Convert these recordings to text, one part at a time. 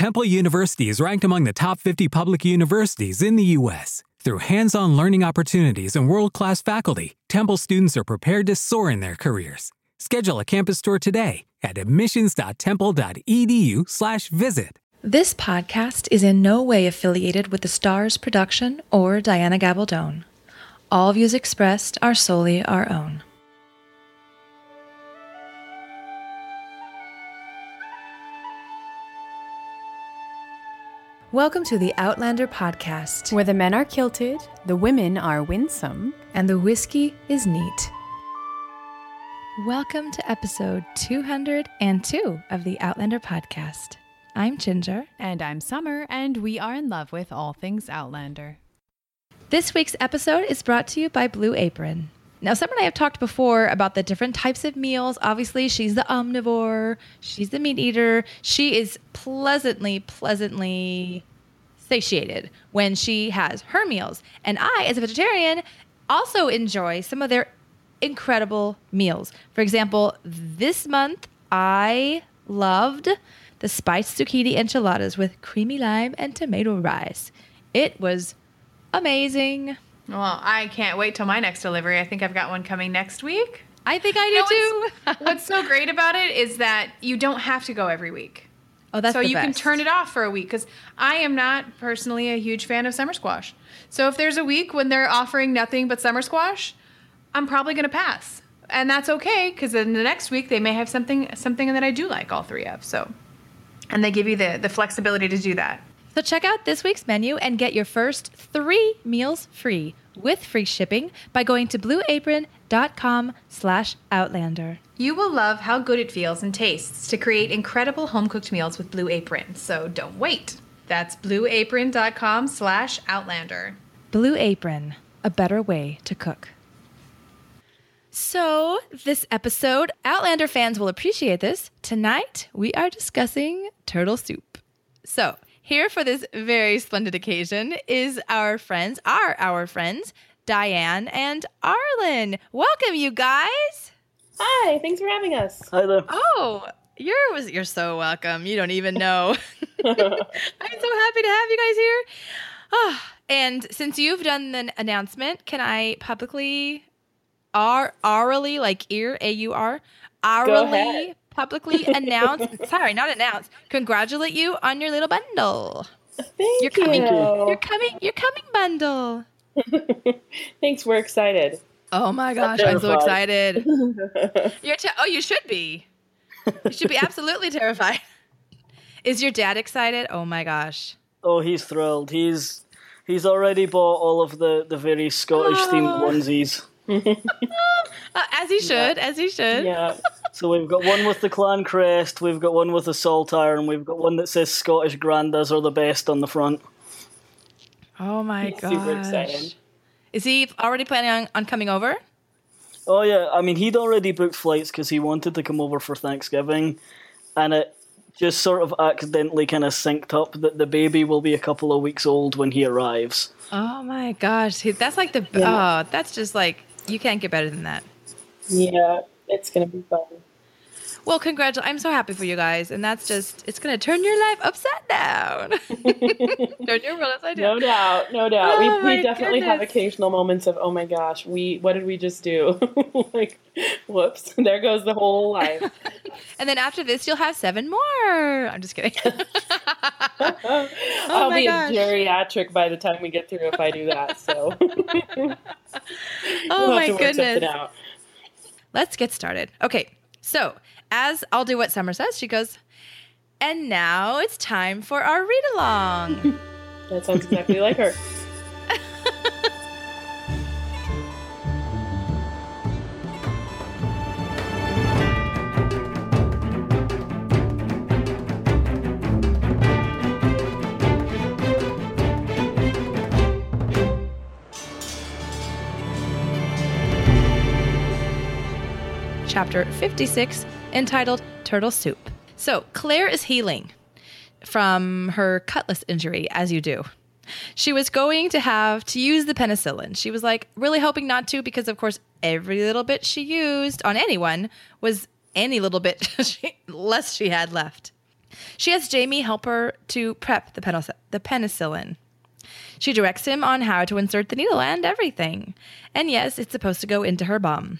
Temple University is ranked among the top 50 public universities in the U.S. Through hands on learning opportunities and world class faculty, Temple students are prepared to soar in their careers. Schedule a campus tour today at admissions.temple.edu/slash visit. This podcast is in no way affiliated with the Starz production or Diana Gabaldon. All views expressed are solely our own. Welcome to the Outlander podcast, Where the men are kilted, the women are winsome. and the whiskey is neat. Welcome to episode 202 of the Outlander podcast. I'm Ginger. And I'm Summer, and we are in love with all things Outlander. This week's episode is brought to you by Blue Apron. Now, Summer and I have talked before about the different types of meals. Obviously, she's the omnivore, she's the meat eater. She is pleasantly, pleasantly satiated when she has her meals. And I, as a vegetarian, also enjoy some of their incredible meals. For example, this month I loved the spiced zucchini enchiladas with creamy lime and tomato rice. It was amazing. Well, I can't wait till my next delivery. I think I've got one coming next week. I think I do what's, too. what's so great about it is that you don't have to go every week. oh, that's so you can turn it off for a week because I am not personally a huge fan of summer squash. So if there's a week when they're offering nothing but summer squash, I'm probably going to pass. And that's okay because in the next week they may have something something that I do like all three of. So and they give you the the flexibility to do that. So check out this week's menu and get your first three meals free with free shipping by going to blueapron.com slash outlander. You will love how good it feels and tastes to create incredible home cooked meals with Blue Apron. So don't wait. That's blueapron.com slash outlander. Blue Apron, a better way to cook. So, this episode, Outlander fans will appreciate this. Tonight, we are discussing turtle soup. So, here for this very splendid occasion is our friends, are our friends, Diane and Arlen. Welcome, you guys. Hi, thanks for having us. Hi there. Oh, you're you're so welcome. You don't even know. I'm so happy to have you guys here. Ah, and since you've done the announcement, can I publicly, ar aurally, like ear, A U R, aurally, ahead. Publicly announce? sorry, not announce. Congratulate you on your little bundle. Thank You're coming. you. You're coming. You're coming bundle. Thanks, we're excited. Oh my gosh, I'm so excited. You're te- oh, you should be. You should be absolutely terrified. Is your dad excited? Oh my gosh. Oh, he's thrilled. He's he's already bought all of the the very Scottish themed Oh. onesies. Uh, as he should, as he should. Yeah. So we've got one with the clan crest, we've got one with the saltire, and we've got one that says Scottish grandas are the best on the front. Oh my gosh. Super excited. Is he already planning on, on coming over? Oh yeah, I mean he'd already booked flights because he wanted to come over for Thanksgiving, and it just sort of accidentally kind of synced up that the baby will be a couple of weeks old when he arrives. Oh my gosh. That's like the Yeah. oh, that's just like you can't get better than that. Yeah, it's gonna be fun. Well, congratulations. I'm so happy for you guys. And that's just it's gonna turn your life upside down. turn your world upside down. No doubt, no doubt. Oh, we we definitely have occasional moments of oh my gosh, we what did we just do? like, whoops, there goes the whole life. And then after this you'll have seven more. I'm just kidding. Oh I'll my be gosh. a geriatric by the time we get through if I do that. So, oh we'll my have to work something goodness. Let's get started. Okay, so as I'll do what Summer says, she goes, and now it's time for our read along. That sounds exactly like her. Chapter 56, entitled Turtle Soup. So, Claire is healing from her cutlass injury, as you do. She was going to have to use the penicillin. She was like really hoping not to because, of course, every little bit she used on anyone was any little bit she, less she had left. She has Jamie help her to prep the, penic- the penicillin. She directs him on how to insert the needle and everything. And yes, it's supposed to go into her bum.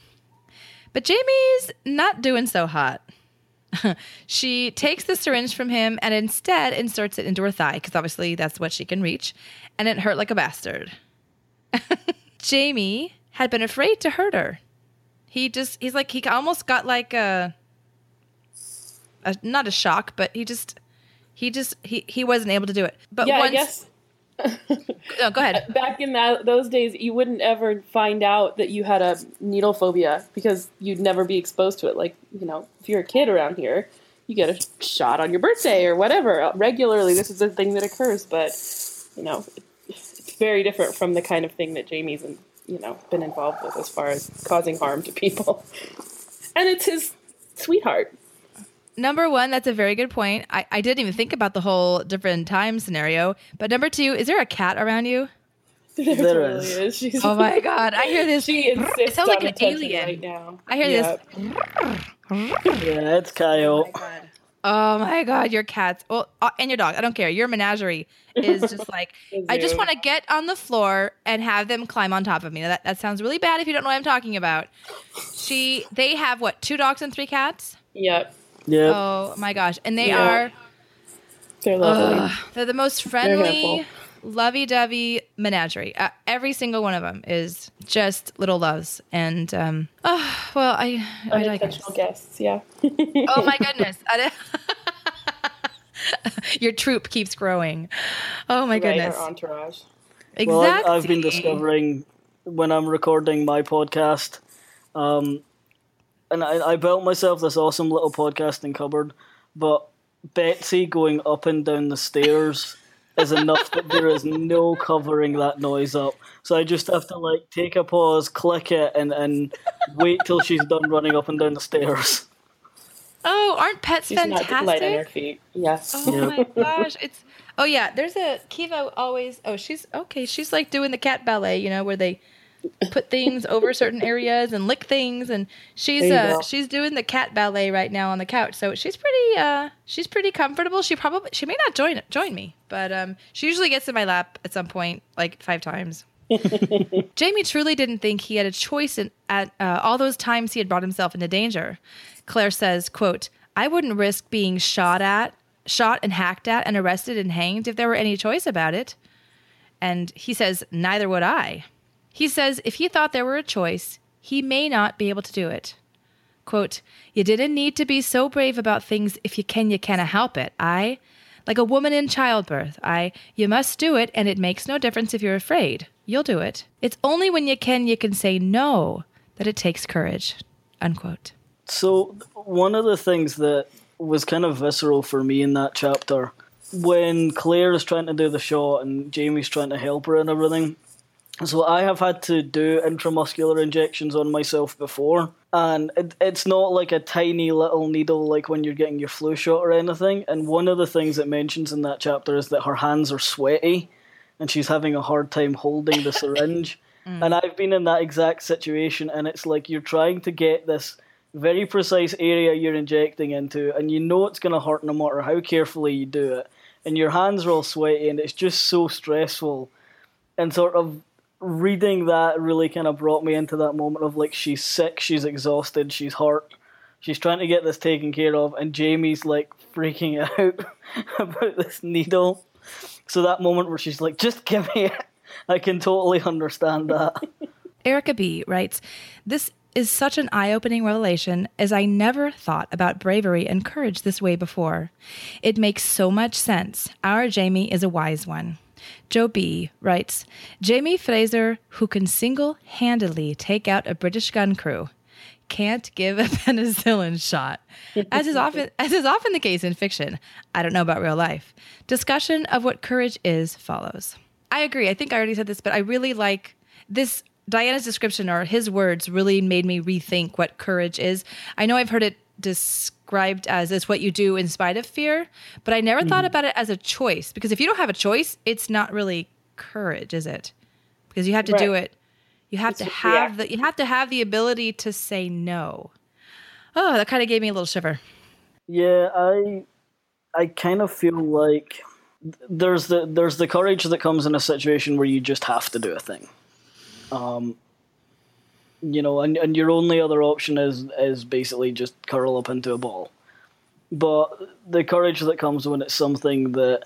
But Jamie's not doing so hot. she takes the syringe from him and instead inserts it into her thigh, because obviously that's what she can reach, and it hurt like a bastard. Jamie had been afraid to hurt her. He just, he's like, he almost got like a, a not a shock, but he just, he just, he, he wasn't able to do it. But yeah, once, Oh, go ahead. back in that those days, you wouldn't ever find out that you had a needle phobia because you'd never be exposed to it. Like you know, if you're a kid around here, you get a shot on your birthday or whatever uh, regularly. This is a thing that occurs, but you know, it's very different from the kind of thing that Jamie's you know been involved with as far as causing harm to people. And it's his sweetheart. Number one, that's a very good point. I, I didn't even think about the whole different time scenario. But number two, is there a cat around you? There, There totally is. is. She's, Oh my god, I hear this. she insists it sounds like on an alien. right now. I hear Yep. Yeah, it's Kyle. Oh my god, your cats. Well, uh, and your dog. I don't care. Your menagerie is just like I just want to get on the floor and have them climb on top of me. Now, that that sounds really bad if you don't know what I'm talking about. She they have what, two dogs and three cats? Yep. Yeah. Oh my gosh. And they Yeah. are They're lovely. They're the most friendly, lovey-dovey menagerie. Uh, every single one of them is just little loves. And um, oh, well, I, I like. Unintentional guests, yeah. Oh my goodness! Your troop keeps growing. Oh my Right, goodness! our entourage. Exactly. Well, I've, I've been discovering when I'm recording my podcast, um, and I, I built myself this awesome little podcasting cupboard, but Betsy going up and down the stairs is enough that there is no covering that noise up. So I just have to like take a pause, click it, and, and wait till she's done running up and down the stairs. Oh, aren't pets She's not light on her fantastic? feet. Yes. Oh my gosh! It's oh yeah. There's a Kiva always. Oh, she's okay. She's like doing the cat ballet, you know, where they put things over certain areas and lick things, and she's uh she's doing the cat ballet right now on the couch. So she's pretty uh she's pretty comfortable. She probably she may not join join me, but um she usually gets in my lap at some point, like five times. Jamie truly didn't think he had a choice in, at uh, all those times he had brought himself into danger. Claire says, quote, I wouldn't risk being shot at, shot and hacked at and arrested and hanged if there were any choice about it. And he says, neither would I. He says if he thought there were a choice, he may not be able to do it. Quote, You didn't need to be so brave about things if you can, you canna help it. I, like a woman in childbirth, I, you must do it, and it makes no difference if you're afraid. You'll do it. It's only when you can, you can say no that it takes courage. Unquote. So one of the things that was kind of visceral for me in that chapter, when Claire is trying to do the shot and Jamie's trying to help her and everything. So I have had to do intramuscular injections on myself before, and it, it's not like a tiny little needle like when you're getting your flu shot or anything. And one of the things it mentions in that chapter is that her hands are sweaty, and she's having a hard time holding the syringe. Mm. And I've been in that exact situation, and it's like you're trying to get this very precise area you're injecting into, and you know it's going to hurt no matter how carefully you do it. And your hands are all sweaty, and it's just so stressful. And sort of reading that really kind of brought me into that moment of like, she's sick, she's exhausted, she's hurt, she's trying to get this taken care of, and Jamie's like freaking out about this needle. So that moment where she's like, just give me it. I can totally understand that. Erica B. writes, This is such an eye opening revelation as I never thought about bravery and courage this way before. It makes so much sense. Our Jamie is a wise one. Joe B. writes, Jamie Fraser, who can single handedly take out a British gun crew, can't give a penicillin shot. As is often as is often the case in fiction. I don't know about real life. Discussion of what courage is follows. I agree. I think I already said this, but I really like this Diana's description or his words really made me rethink what courage is. I know I've heard it described as it's what you do in spite of fear, but I never thought about it as a choice because if you don't have a choice, it's not really courage, is it? Because you have to do it. You have to just have the you have to have the ability to say no. Oh, that kind of gave me a little shiver. Yeah, I I kind of feel like there's the there's the courage that comes in a situation where you just have to do a thing. Um, you know, and, and your only other option is is basically just curl up into a ball. But the courage that comes when it's something that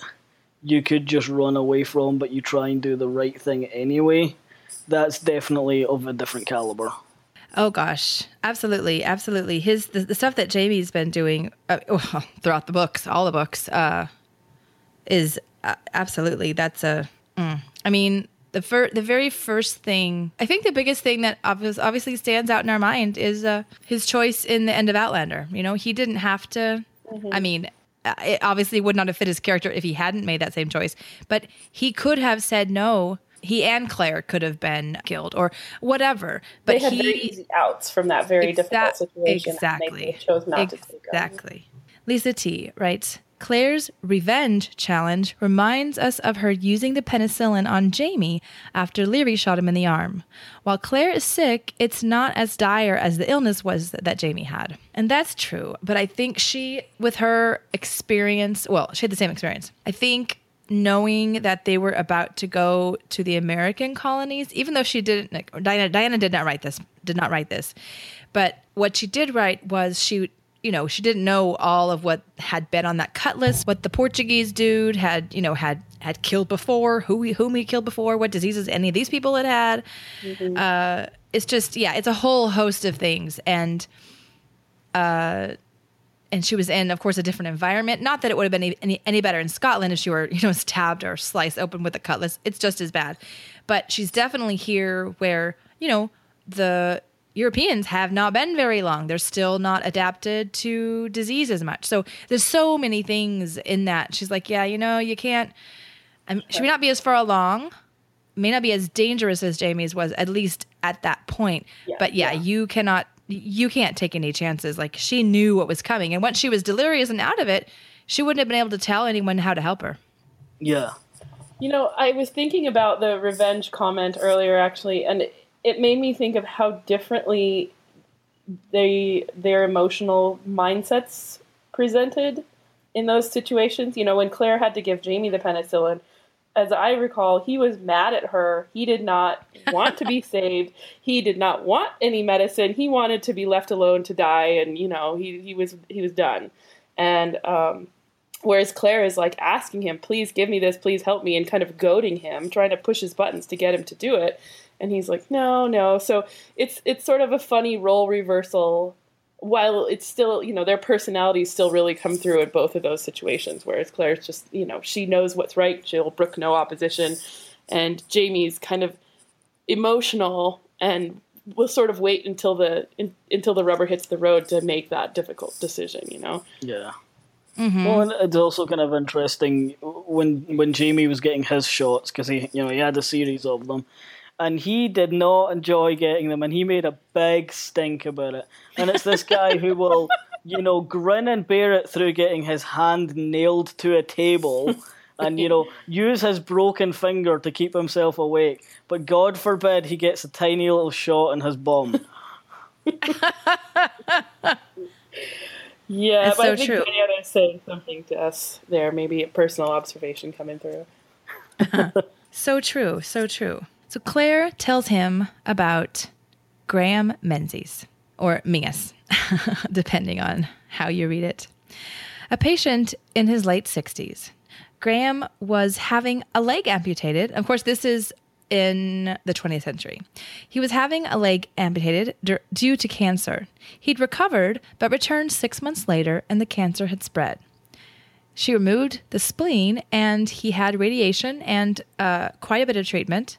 you could just run away from, but you try and do the right thing anyway, that's definitely of a different caliber. Oh gosh, absolutely, absolutely. His the, the stuff that Jamie's been doing uh, well, throughout the books, all the books, uh, is uh, absolutely that's a. Mm. I mean, the fir- the very first thing, I think the biggest thing that obvi- obviously stands out in our mind is uh, his choice in the end of Outlander. You know, he didn't have to. I mean, uh, it obviously would not have fit his character if he hadn't made that same choice, but he could have said no. He and Claire could have been killed or whatever, but they had he very easy outs from that very difficult situation. Exactly. Chose not to take them. Exactly. Lisa T writes Claire's revenge challenge reminds us of her using the penicillin on Jamie after Laoghaire shot him in the arm. While Claire is sick, it's not as dire as the illness was that Jamie had. And that's true. But I think she, with her experience, well, she had the same experience. I think knowing that they were about to go to the American colonies, even though she didn't, Diana, Diana did not write this, did not write this, but what she did write was she, you know, she didn't know all of what had been on that cutlass, what the Portuguese dude had, you know, had had killed before, who he, whom he killed before, what diseases any of these people had had. Uh, it's just, yeah, it's a whole host of things, and uh, and she was in, of course, a different environment. Not that it would have been any, any better in Scotland if she were, you know, stabbed or sliced open with a cutlass. It's just as bad. But she's definitely here where, you know, the Europeans have not been very long. They're still not adapted to disease as much. So there's so many things in that. She's like, yeah, you know, you can't, um, she may not be as far along, may not be as dangerous as Jamie's was, at least at that point. Yeah, but yeah, yeah. you cannot you can't take any chances. Like she knew what was coming, and once she was delirious and out of it, she wouldn't have been able to tell anyone how to help her. Yeah. You know, I was thinking about the revenge comment earlier, actually, and it, it made me think of how differently they their emotional mindsets presented in those situations. You know, when Claire had to give Jamie the penicillin, as I recall, he was mad at her. He did not want to be saved. He did not want any medicine. He wanted to be left alone to die, and you know, he he was he was done. And um, whereas Claire is like asking him, "Please give me this. Please help me," and kind of goading him, trying to push his buttons to get him to do it. And he's like, "No, no." So it's it's sort of a funny role reversal while it's still, you know, their personalities still really come through in both of those situations. Whereas Claire's just, you know, she knows what's right. She'll brook no opposition. And Jamie's kind of emotional and will sort of wait until the in, until the rubber hits the road to make that difficult decision. You know. Yeah. Mm-hmm. Well, and it's also kind of interesting when when Jamie was getting his shots because he, you know, he had a series of them, and he did not enjoy getting them, and he made a big stink about it. And it's this guy who will, you know, grin and bear it through getting his hand nailed to a table. And you know, use his broken finger to keep himself awake. But God forbid he gets a tiny little shot in his bum. Yeah, It's but I so think true. Diana is saying something to us there. Maybe a personal observation coming through. So true, so true. So Claire tells him about Graham Menzies, or Mingus, depending on how you read it. A patient in his late 60s. Graham was having a leg amputated. Of course, this is in the 20th century. He was having a leg amputated d- due to cancer. He'd recovered, but returned six months later, and the cancer had spread. She removed the spleen, and he had radiation and uh, quite a bit of treatment.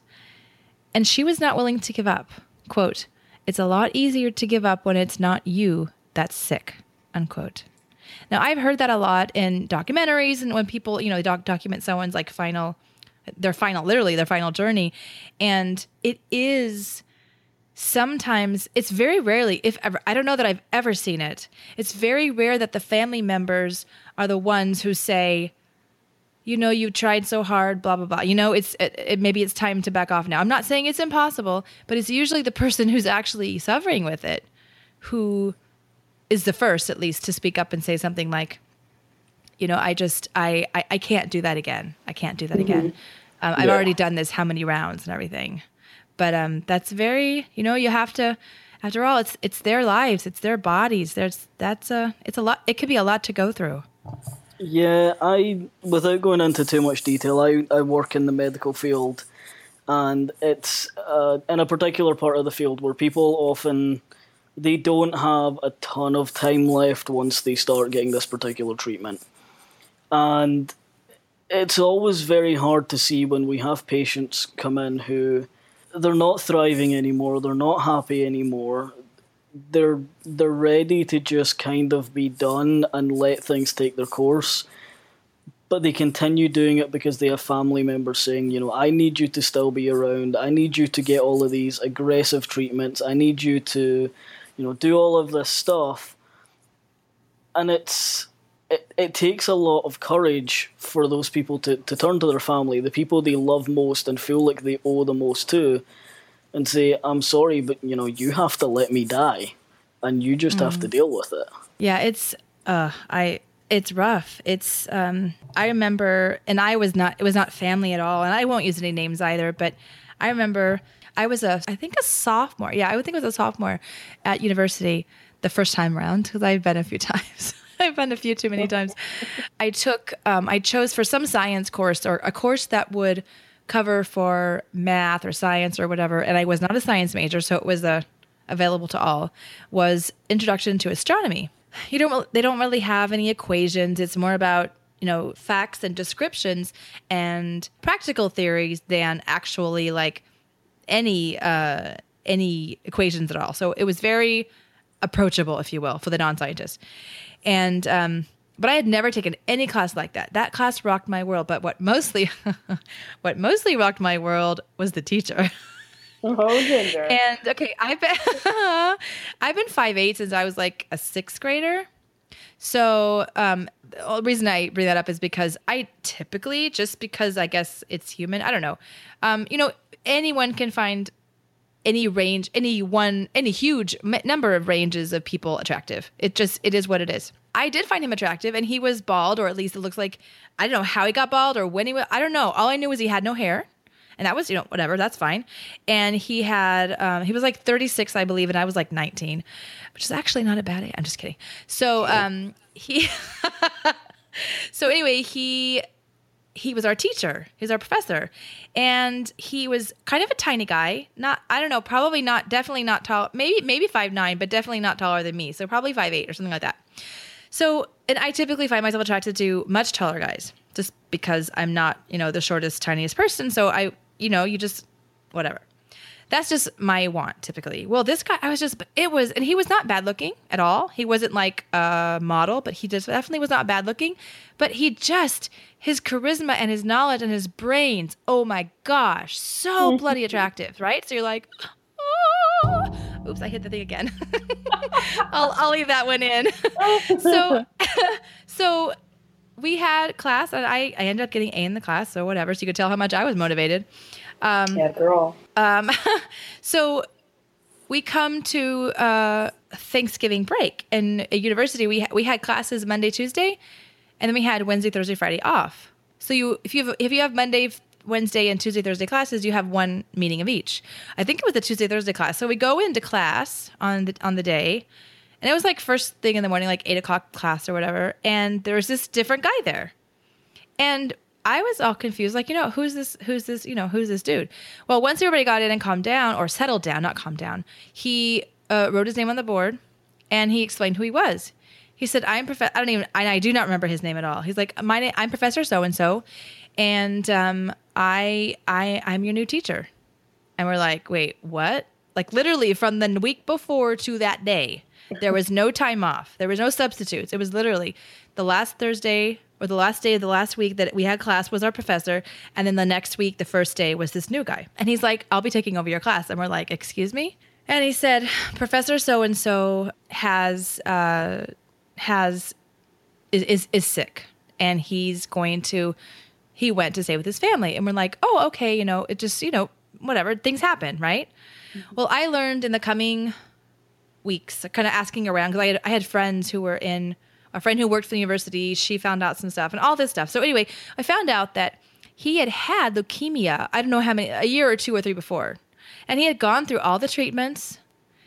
And she was not willing to give up. Quote, It's a lot easier to give up when it's not you that's sick. Unquote. Now, I've heard that a lot in documentaries and when people, you know, doc- document someone's like final, their final, literally their final journey. And it is sometimes it's very rarely if ever i don't know that i've ever seen it it's very rare that the family members are the ones who say you know you've tried so hard blah blah blah you know it's it, it, maybe it's time to back off now i'm not saying it's impossible but it's usually the person who's actually suffering with it who is the first at least to speak up and say something like you know, I just I I, I can't do that again. I can't do that again. Um, I've Yeah. already done this how many rounds and everything, but um, that's very you know you have to. After all, it's it's their lives, it's their bodies. There's that's a it's a lot. It could be a lot to go through. Yeah, I without going into too much detail, I, I work in the medical field, and it's uh, in a particular part of the field where people often they don't have a ton of time left once they start getting this particular treatment, and it's always very hard to see when we have patients come in who they're not thriving anymore, they're not happy anymore, they're they're ready to just kind of be done and let things take their course. But they continue doing it because they have family members saying you know i need you to still be around. I need you to get all of these aggressive treatments. I need you to you know do all of this stuff. And it's it, it takes a lot of courage for those people to, to turn to their family the people they love most and feel like they owe the most to and say, I'm sorry, but you know, you have to let me die and you just have to deal with it. Yeah, it's uh I it's rough. It's um I remember and I was not it was not family at all and I won't use any names either, but I remember I was a I think a sophomore. Yeah, I would think it was a sophomore at university the first time around because I've been a few times. I've been a few too many times. I took um I chose for some science course or a course that would cover for math or science or whatever and I was not a science major so it was a available to all was introduction to astronomy. You don't they don't really have any equations. It's more about you know facts and descriptions and practical theories than actually like any uh any equations at all. So it was very approachable if you will for the non-scientist and um but I had never taken any class like that. That class rocked my world. But what mostly, what mostly rocked my world was the teacher. Oh, Ginger. And okay, I've been I've been five eight since I was like a sixth grader. So um, the only reason I bring that up is because I typically just because I guess it's human. I don't know. Um, you know, anyone can find any range, any one, any huge number of ranges of people attractive. It just it is what it is. I did find him attractive, and he was bald, or at least it looks like I don't know how he got bald or when he was. I don't know. All I knew was he had no hair and that was you know whatever that's fine and he had um, he was like 36 i believe and i was like 19 which is actually not a bad age i'm just kidding so um he so anyway he he was our teacher he's our professor and he was kind of a tiny guy not i don't know probably not definitely not tall maybe maybe five nine but definitely not taller than me so probably five eight or something like that so, and I typically find myself attracted to much taller guys just because I'm not, you know, the shortest, tiniest person. So I, you know, you just, whatever. That's just my want typically. Well, this guy, I was just, it was, and he was not bad looking at all. He wasn't like a model, but he just definitely was not bad looking. But he just, his charisma and his knowledge and his brains, oh my gosh, so bloody attractive, right? So you're like, oh. Oops, I hit the thing again. I'll, I'll leave that one in. so, so we had class, and I, I ended up getting A in the class, so whatever. So you could tell how much I was motivated. Um, yeah, girl. um, so we come to uh, Thanksgiving break, and at university we ha- we had classes Monday, Tuesday, and then we had Wednesday, Thursday, Friday off. So you if you have if you have Monday, Wednesday, and Tuesday, Thursday classes, you have one meeting of each. I think it was the Tuesday, Thursday class. So we go into class on the on the day, and it was like first thing in the morning, like eight o'clock class or whatever. And there was this different guy there, and I was all confused, like, you know, who's this? Who's this? You know, who's this dude? Well, once everybody got in and calmed down or settled down, not calmed down, he uh, wrote his name on the board and he explained who he was. He said, "I'm Professor." I don't even. I, I do not remember his name at all. He's like, "My name. I'm Professor so and so, and um, I, I, I'm your new teacher." And we're like, "Wait, what?" Like literally from the week before to that day, there was no time off. There was no substitutes. It was literally the last Thursday or the last day of the last week that we had class was our professor, and then the next week, the first day was this new guy. And he's like, "I'll be taking over your class," and we're like, "Excuse me." And he said, "Professor so and so has uh, has is, is is sick, and he's going to he went to stay with his family." And we're like, "Oh, okay, you know, it just you know whatever things happen, right?" Well, I learned in the coming weeks, kind of asking around because I had, I had friends who were in, a friend who worked for the university. She found out some stuff and all this stuff. So anyway, I found out that he had had leukemia. I don't know how many, a year or two or three before, and he had gone through all the treatments,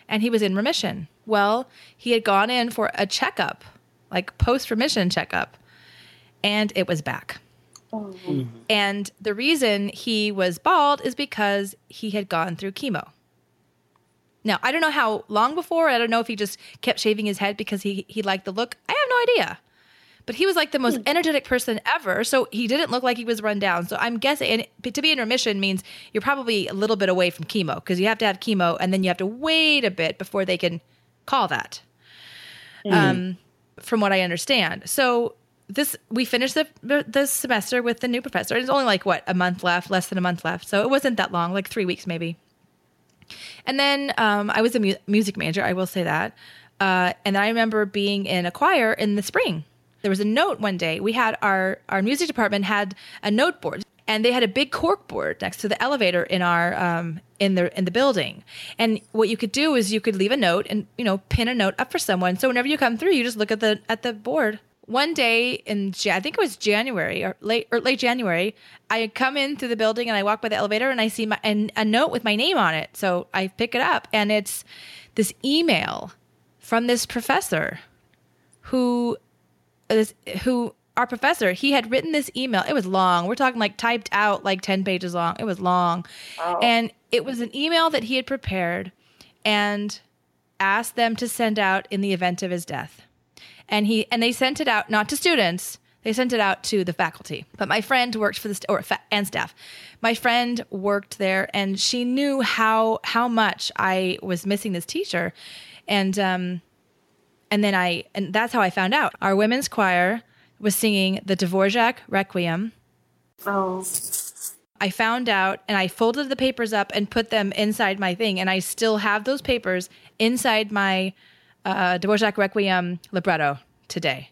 and he was in remission. Well, he had gone in for a checkup, like post remission checkup, and it was back. Oh. Mm-hmm. And the reason he was bald is because he had gone through chemo. Now, I don't know how long before. I don't know if he just kept shaving his head because he, he liked the look. I have no idea. But he was like the most hmm. energetic person ever. So he didn't look like he was run down. So I'm guessing, and to be in remission means you're probably a little bit away from chemo because you have to have chemo and then you have to wait a bit before they can call that. Hmm. Um, from what I understand. So this we finished the the semester with the new professor. It's only like what a month left, less than a month left. So it wasn't that long, like three weeks maybe. And then um, I was a mu- music major. I will say that. Uh, and I remember being in a choir in the spring. There was a note one day. We had our our music department had a note board, and they had a big cork board next to the elevator in our um, in the in the building. And what you could do is you could leave a note and you know pin a note up for someone. So whenever you come through, you just look at the at the board. One day in I think it was January or late or late January, I come into the building and I walk by the elevator and I see my and a note with my name on it. So I pick it up and it's this email from this professor who this who our professor he had written this email. It was long. We're talking like typed out like 10 pages long. It was long. And it was an email that he had prepared and asked them to send out in the event of his death and he and they sent it out not to students they sent it out to the faculty but my friend worked for the st- or fa- and staff my friend worked there and she knew how how much i was missing this teacher and um and then I and that's how I found out. Our women's choir was singing the Dvorak Requiem. Oh. I found out and I folded the papers up and put them inside my thing and I still have those papers inside my uh, Dvorak Requiem libretto today.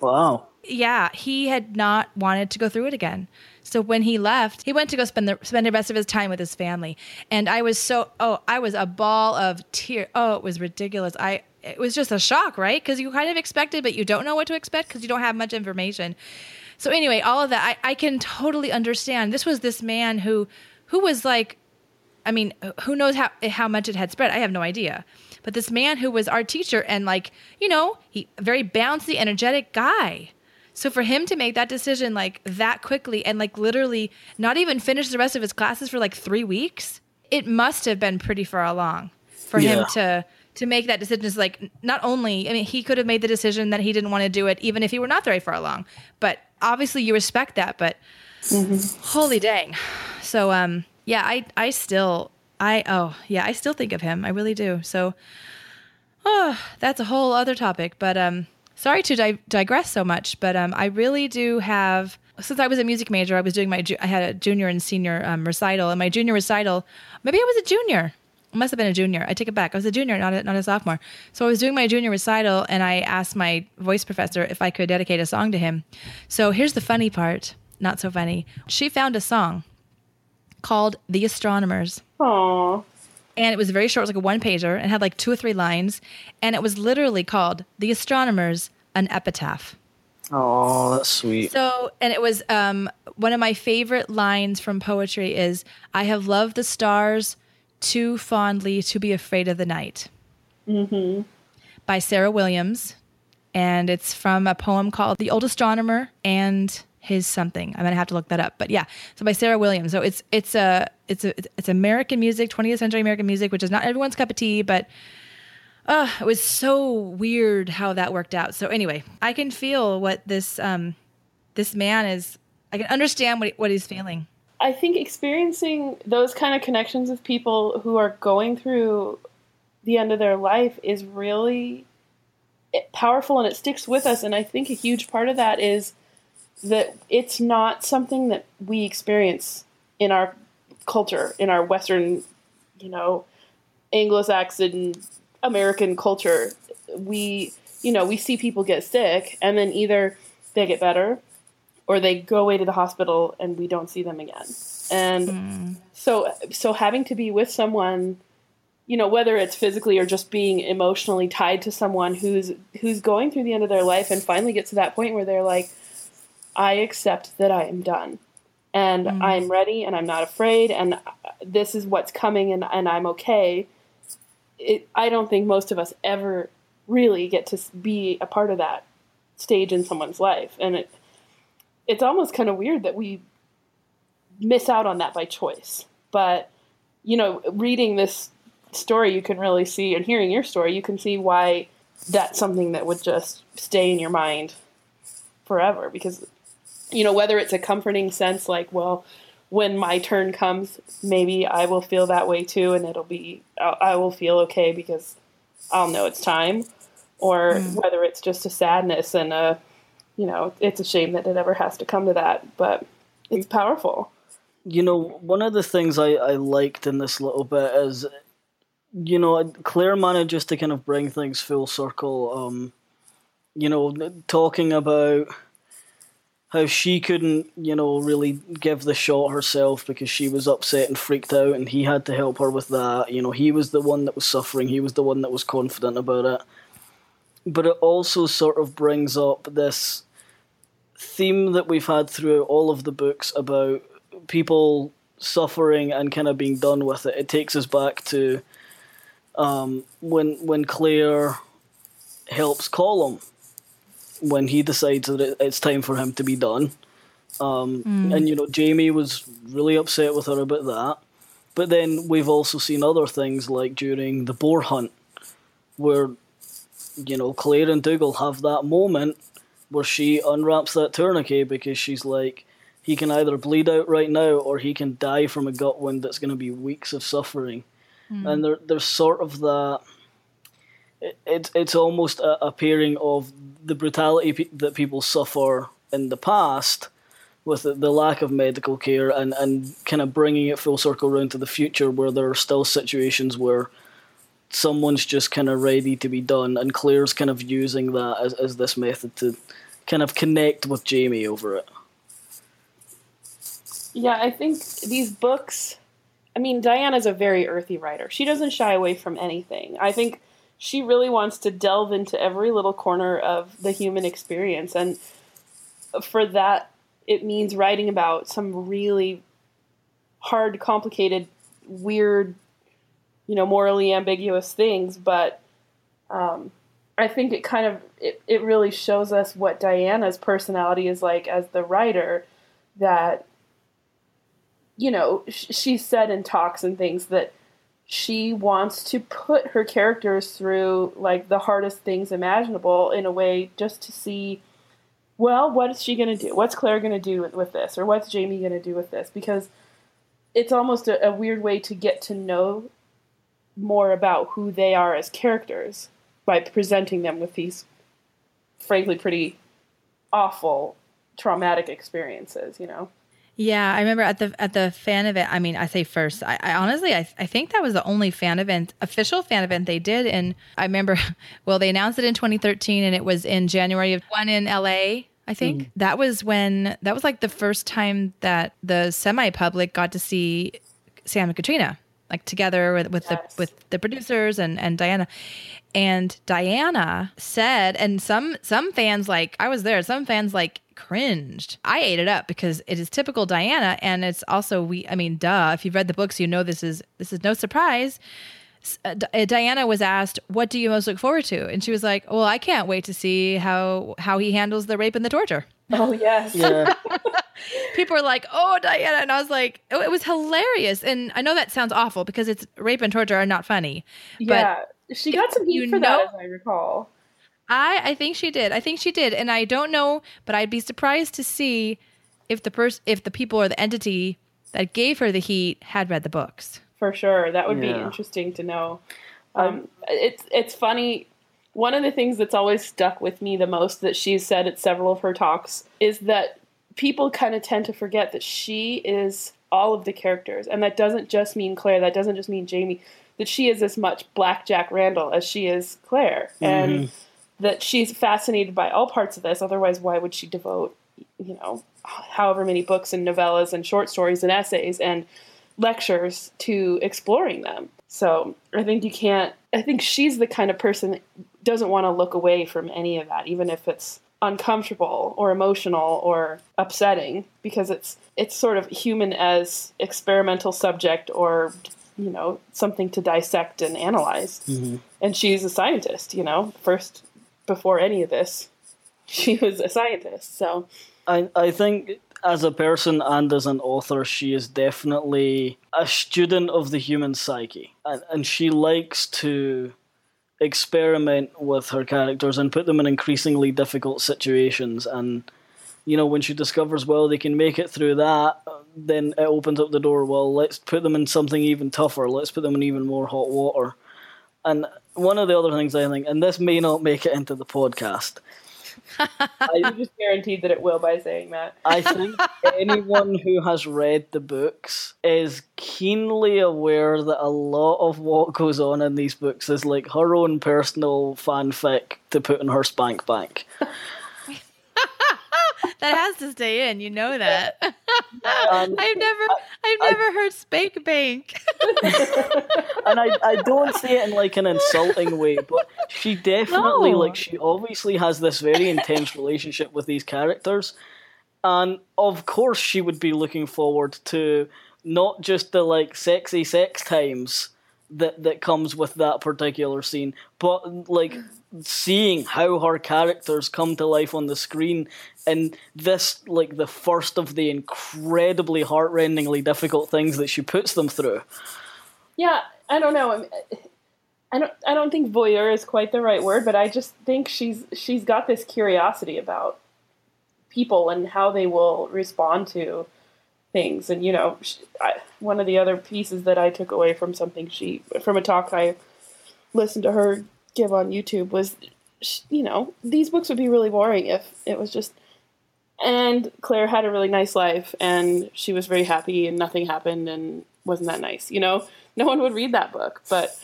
Wow. Yeah, he had not wanted to go through it again. So when he left, he went to go spend the spend the rest of his time with his family. And I was so oh, I was a ball of tears. Oh, it was ridiculous. I it was just a shock, right? Because you kind of expected, but you don't know what to expect because you don't have much information. So anyway, all of that I, I can totally understand. This was this man who who was like I mean, who knows how how much it had spread? I have no idea. But this man who was our teacher and like, you know, he very bouncy, energetic guy. So for him to make that decision like that quickly and like literally not even finish the rest of his classes for like 3 weeks, it must have been pretty far along for him to to make that decision is like not only I mean he could have made the decision that he didn't want to do it even if he were not very far along. But obviously you respect that, but holy dang. So um yeah, I I still I oh yeah, I still think of him. I really do. So oh, that's a whole other topic, but um sorry to di- digress so much, but um I really do have since I was a music major, I was doing my ju- I had a junior and senior um, recital, and my junior recital, maybe I was a junior. I must have been a junior. I take it back. I was a junior, not a, not a sophomore. So I was doing my junior recital, and I asked my voice professor if I could dedicate a song to him. So here's the funny part, not so funny. She found a song called "The Astronomers." Aw. and it was very short, it was like a one pager, and had like two or three lines, and it was literally called "The Astronomers: An Epitaph." Oh, that's sweet. So, and it was um, one of my favorite lines from poetry is "I have loved the stars too fondly to be afraid of the night." Mm-hmm. By Sarah Williams, and it's from a poem called "The Old Astronomer and His Something." I'm gonna have to look that up, but yeah, so by Sarah Williams. So it's it's a it's a it's American music, 20th century American music, which is not everyone's cup of tea, but uh, it was so weird how that worked out. So anyway, I can feel what this um this man is. I can understand what what he's feeling. I think experiencing those kind of connections with people who are going through the end of their life is really powerful and it sticks with us. And I think a huge part of that is that it's not something that we experience in our culture, in our Western, you know, Anglo Saxon American culture. We, you know, we see people get sick and then either they get better or they go away to the hospital and we don't see them again. And hmm. so so having to be with someone you know whether it's physically or just being emotionally tied to someone who's who's going through the end of their life and finally get to that point where they're like i accept that i am done. And mm. i'm ready and i'm not afraid and uh, this is what's coming and, and i'm okay. It, i don't think most of us ever really get to be a part of that stage in someone's life. And it it's almost kind of weird that we miss out on that by choice. But you know reading this story you can really see and hearing your story you can see why that's something that would just stay in your mind forever because you know whether it's a comforting sense like well when my turn comes maybe i will feel that way too and it'll be i I will feel okay because i'll know it's time or whether it's just a sadness and a you know it's a shame that it ever has to come to that but it's powerful You know, one of the things I, I liked in this little bit is, you know, Claire manages to kind of bring things full circle. Um, you know, talking about how she couldn't, you know, really give the shot herself because she was upset and freaked out, and he had to help her with that. You know, he was the one that was suffering, he was the one that was confident about it. But it also sort of brings up this theme that we've had throughout all of the books about people suffering and kind of being done with it. It takes us back to um, when when Claire helps Colum when he decides that it, it's time for him to be done. Um, And you know, Jamie was really upset with her about that. But then we've also seen other things like during the boar hunt, where you know Claire and Dougal have that moment where she unwraps that tourniquet because she's like, he can either bleed out right now or he can die from a gut wound that's going to be weeks of suffering. And there, there's sort of that. It, it's it's almost uh, a, a pairing of the brutality pe- that people suffer in the past with the, the lack of medical care and, and kind of bringing it full circle around to the future where there are still situations where someone's just kind of ready to be done and Claire's kind of using that as, as this method to kind of connect with Jamie over it. Yeah, I think these books. I mean, Diana's a very earthy writer. She doesn't shy away from anything. I think she really wants to delve into every little corner of the human experience. And for that, it means writing about some really hard, complicated, weird, you know, morally ambiguous things. But um, I think it kind of it, it really shows us what Diana's personality is like as the writer that you know, sh- she said in talks and things that she wants to put her characters through like the hardest things imaginable in a way just to see, well, what is she going to do? What's Claire going to do with, with this? Or what's Jamie going to do with this? Because it's almost a, a weird way to get to know more about who they are as characters by presenting them with these, frankly, pretty awful, traumatic experiences, you know? Yeah, I remember at the at the fan event. I mean, I say first. I, I honestly, I, I think that was the only fan event, official fan event they did. And I remember, well, they announced it in 2013, and it was in January of one in LA. I think mm. that was when that was like the first time that the semi public got to see Sam and Caitriona like together with, with Yes. the with the producers and and Diana. And Diana said, and some some fans like I was there. Some fans like cringed. I ate it up because it is typical Diana, and it's also we. I mean, duh. If you've read the books, you know this is this is no surprise. Uh, Di- uh, Diana was asked, "What do you most look forward to?" And she was like, "Well, I can't wait to see how how he handles the rape and the torture." Oh, yes. Yeah. people were like, "Oh, Diana," and I was like, "Oh, it was hilarious." And I know that sounds awful because it's rape and torture are not funny, Yeah, she got some heat for know- that, as I recall. I I think she did. I think she did, and I don't know, but I'd be surprised to see if the person, if the people or the entity that gave her the heat had read the books. For sure, that would be interesting to know. Um, it's it's funny. One of the things that's always stuck with me the most that she's said at several of her talks is that people kind of tend to forget that she is all of the characters, and that doesn't just mean Claire. That doesn't just mean Jamie. That she is as much Black Jack Randall as she is Claire, and that she's fascinated by all parts of this. Otherwise, why would she devote, you know, however many books and novellas and short stories and essays and lectures to exploring them? So I think you can't. I think she's the kind of person that doesn't want to look away from any of that, even if it's uncomfortable or emotional or upsetting, because it's it's sort of human as experimental subject or you know something to dissect and analyze. Mm-hmm. And she's a scientist, you know, first before any of this, she was a scientist. So. I I think as a person and as an author, she is definitely a student of the human psyche, and and she likes to experiment with her characters and put them in increasingly difficult situations. And you know when she discovers well they can make it through that then it opens up the door well let's put them in something even tougher. Let's put them in even more hot water and one of the other things i think and this may not make it into the podcast I just guaranteed that it will by saying that. I think anyone who has read the books is keenly aware that a lot of what goes on in these books is like her own personal fanfic to put in her spank bank. That has to stay in. You know that. Um, I've never, I've never heard spank bank. and I, I don't say it in like an insulting way, but she definitely No. like she obviously has this very intense relationship with these characters, and of course she would be looking forward to not just the like sexy sex times that that comes with that particular scene, but like seeing how her characters come to life on the screen and this like the first of the incredibly heartrendingly difficult things that she puts them through. Yeah, I don't know. I, mean, I don't. I don't think voyeur is quite the right word, but I just think she's she's got this curiosity about people and how they will respond to things. And you know, sh I, one of the other pieces that I took away from something she from a talk I listened to her give on YouTube was, you know, these books would be really boring if it was just. And Claire had a really nice life, and she was very happy, and nothing happened, and wasn't that nice, you know? No one would read that book, but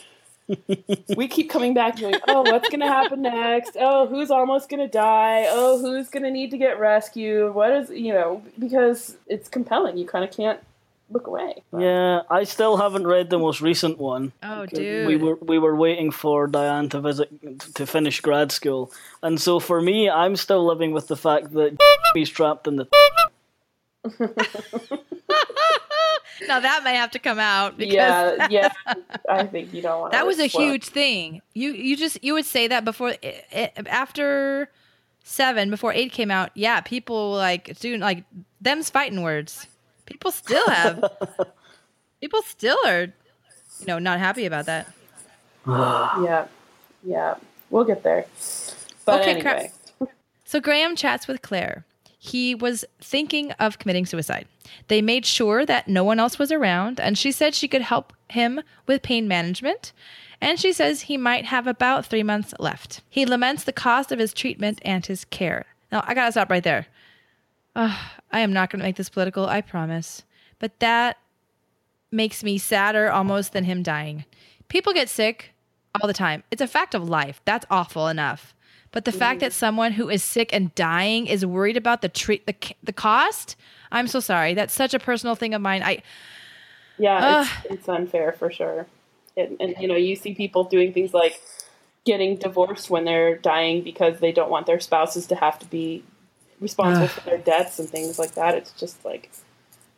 we keep coming back going, oh, what's going to happen next? Oh, who's almost going to die? Oh, who's going to need to get rescued? What is, you know, because it's compelling. You kind of can't look away. Yeah, I still haven't read the most recent one. Oh, dude, We dude. were we were waiting for Diane to visit to finish grad school, and so for me, I'm still living with the fact that he's trapped in the. now that may have to come out because Yeah, yeah. I think you don't want that was a huge thing. You you just you would say that before i i after seven before eight came out. Yeah, people like dude like them's fighting words. People still have. people still are, you know, not happy about that. Yeah, yeah. We'll get there. But Okay, crap. anyway. So Graham chats with Claire. He was thinking of committing suicide. They made sure that no one else was around, and she said she could help him with pain management. And she says he might have about three months left. He laments the cost of his treatment and his care. Now, I gotta stop right there. I am not gonna make this political, I promise. But that makes me sadder almost than him dying. People get sick all the time. It's a fact of life. That's awful enough. But the fact that someone who is sick and dying is worried about the treat the the cost, I'm so sorry. That's such a personal thing of mine. I Yeah, it's, it's unfair for sure. And, and you know, you see people doing things like getting divorced when they're dying because they don't want their spouses to have to be responsible for their debts and things like that. It's just like,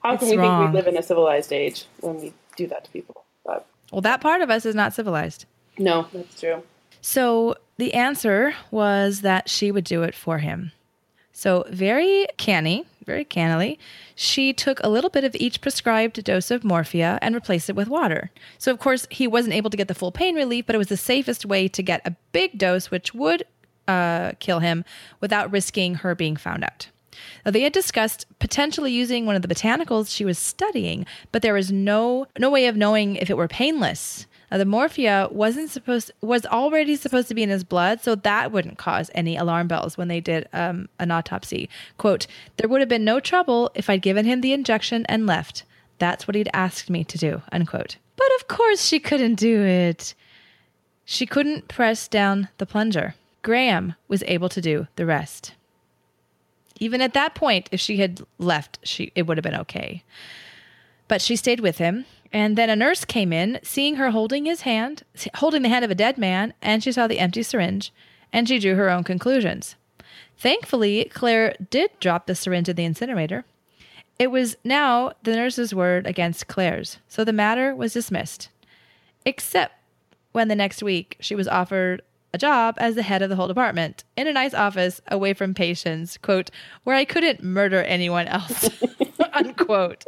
how It's can we wrong. think we live in a civilized age when we do that to people? But well, that part of us is not civilized. no, that's true. So the answer was that she would do it for him. So very canny, very cannily, she took a little bit of each prescribed dose of morphia and replaced it with water. So of course he wasn't able to get the full pain relief, but it was the safest way to get a big dose, which would uh, kill him without risking her being found out. Now, they had discussed potentially using one of the botanicals she was studying, but there was no no way of knowing if it were painless. Now, the morphia wasn't supposed was already supposed to be in his blood, so that wouldn't cause any alarm bells when they did um, an autopsy. "Quote: There would have been no trouble if I'd given him the injection and left. That's what he'd asked me to do." Unquote. But of course, she couldn't do it. She couldn't press down the plunger. Graham was able to do the rest. Even at that point, if she had left, she it would have been okay. But she stayed with him. And then a nurse came in, seeing her holding his hand, holding the hand of a dead man, and she saw the empty syringe, and she drew her own conclusions. Thankfully, Claire did drop the syringe in the incinerator. It was now the nurse's word against Claire's, so the matter was dismissed. Except when the next week she was offered a job as the head of the whole department in a nice office away from patients, quote, where I couldn't murder anyone else, unquote.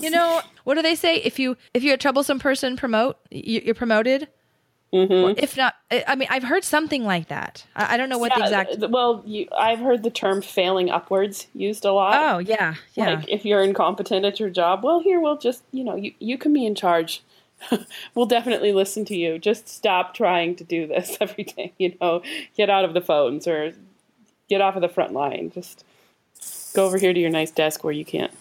You know, what do they say? If you if you're a troublesome person, promote you, you're promoted. Mm-hmm. If not, I mean, I've heard something like that. I, don't know what the exact. well, you, I've heard the term "failing upwards" used a lot. Oh yeah, yeah. Like if you're incompetent at your job, well, here we'll just you know you you can be in charge. we'll definitely listen to you. Just stop trying to do this every day. You know, get out of the phones or get off of the front line. Just go over here to your nice desk where you can't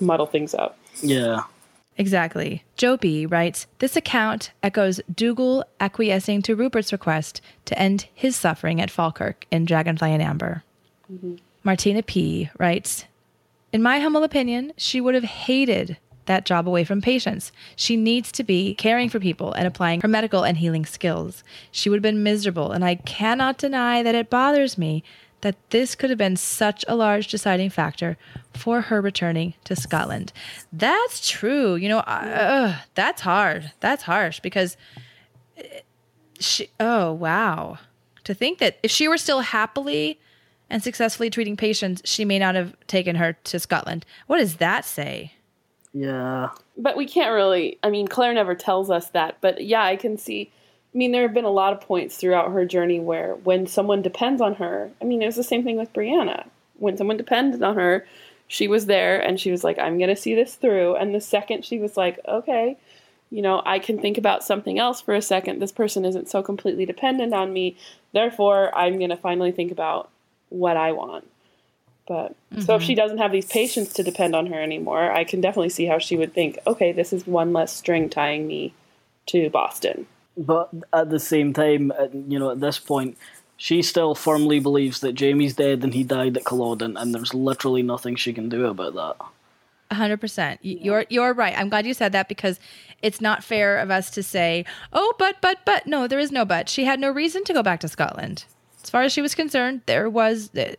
muddle things up. Yeah. Exactly. Joe B. writes This account echoes Dougal acquiescing to Rupert's request to end his suffering at Falkirk in Dragonfly in Amber. Mm-hmm. Martina P. writes In my humble opinion, she would have hated that job away from patients. She needs to be caring for people and applying her medical and healing skills. She would have been miserable, and I cannot deny that it bothers me that this could have been such a large deciding factor for her returning to Scotland. That's true. You know, uh, that's hard. That's harsh because uh, she, oh, wow. To think that if she were still happily and successfully treating patients, she may not have taken her to Scotland. What does that say? Yeah. But we can't really. I mean, Claire never tells us that. But yeah, I can see. I mean, there have been a lot of points throughout her journey where, when someone depends on her, I mean, it was the same thing with Brianna. When someone depended on her, she was there and she was like, I'm going to see this through. And the second she was like, okay, you know, I can think about something else for a second. This person isn't so completely dependent on me. Therefore, I'm going to finally think about what I want. But so if she doesn't have these patients to depend on her anymore, I can definitely see how she would think, okay, this is one less string tying me to Boston. But at the same time, uh, you know, at this point, she still firmly believes that Jamie's dead and he died at Culloden, and there's literally nothing she can do about that. hundred percent. You're you're right. I'm glad you said that because it's not fair of us to say, "Oh, but but but." No, there is no but. She had no reason to go back to Scotland. As far as she was concerned, there was there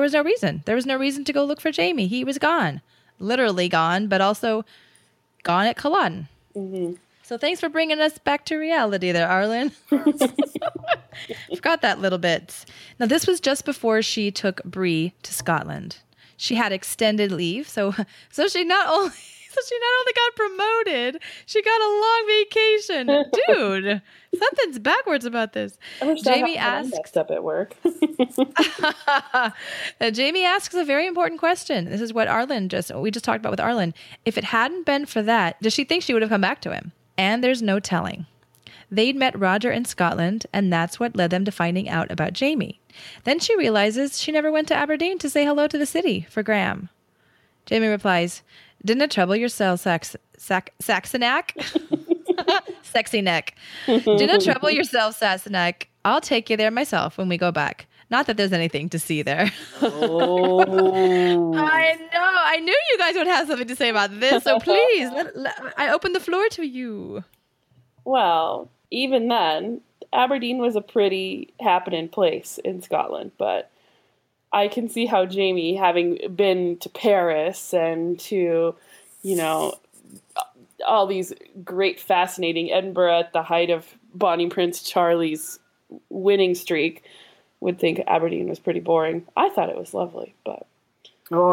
was no reason. There was no reason to go look for Jamie. He was gone, literally gone, but also gone at Culloden. Mm-hmm. So thanks for bringing us back to reality, there, Arlen. Forgot that little bit. Now this was just before she took Bree to Scotland. She had extended leave, so so she not only so she not only got promoted, she got a long vacation. Dude, something's backwards about this. I wish I Jamie asks up at work. Jamie asks a very important question. This is what Arlen just we just talked about with Arlen. If it hadn't been for that, does she think she would have come back to him? And there's no telling. They'd met Roger in Scotland, and that's what led them to finding out about Jamie. Then she realizes she never went to Aberdeen to say hello to the city for Graham. Jamie replies, Didn't it trouble yourself, Sax- Sac- Saxonac? Sexy neck. Didn't trouble yourself, Sassenach. I'll take you there myself when we go back. Not that there's anything to see there. Oh, I know. I knew you guys would have something to say about this. So please, let, let- I open the floor to you. well, even then, Aberdeen was a pretty happening place in Scotland, but I can see how Jamie, having been to Paris and to, you know, all these great, fascinating Edinburgh at the height of Bonnie Prince Charlie's winning streak, would think Aberdeen was pretty boring. I thought it was lovely, but well,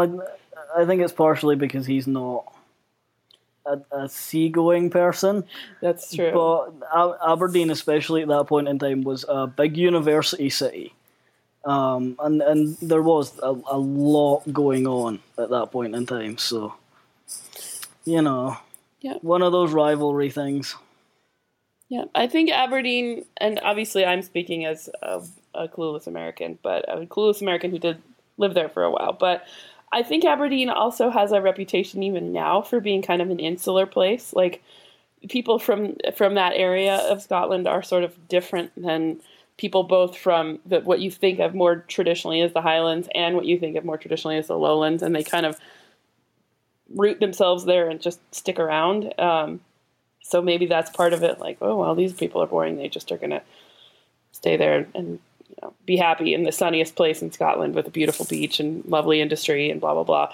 I, I think it's partially because he's not a, a seagoing person. that's true. But Aberdeen, especially at that point in time, was a big university city. Um, and, and there was a, a lot going on at that point in time. So, you know, Yeah. one of those rivalry things. Yeah, I think Aberdeen, and obviously I'm speaking as a, a clueless American, but a clueless American who did live there for a while. But I think Aberdeen also has a reputation even now for being kind of an insular place. Like people from from that area of Scotland are sort of different than people both from the, what you think of more traditionally as the Highlands and what you think of more traditionally as the Lowlands, and they kind of root themselves there and just stick around. Um, so maybe that's part of it. Like, oh well, these people are boring. They just are gonna stay there and you know be happy in the sunniest place in Scotland with a beautiful beach and lovely industry and blah blah blah.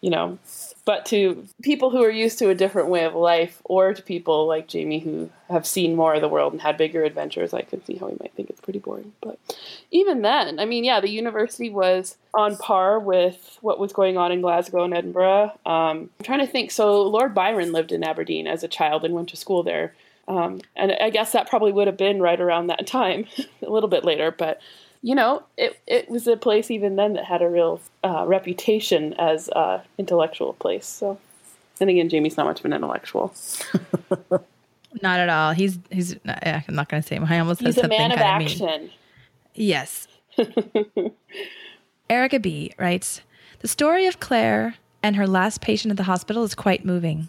You know, but to people who are used to a different way of life, or to people like Jamie who have seen more of the world and had bigger adventures, I could see how he might think it's pretty boring. But even then, I mean, yeah, the university was on par with what was going on in Glasgow and Edinburgh. Um, I'm trying to think. So Lord Byron lived in Aberdeen as a child and went to school there. Um, and I guess that probably would have been right around that time, a little bit later. But you know, it it was a place even then that had a real uh, reputation as an intellectual place. So, and again, Jamie's not much of an intellectual. Not at all. He's he's. I'm not going to say him. I almost He's said a man of of action. mean. Yes. Erica B writes The story of Claire and her last patient at the hospital is quite moving.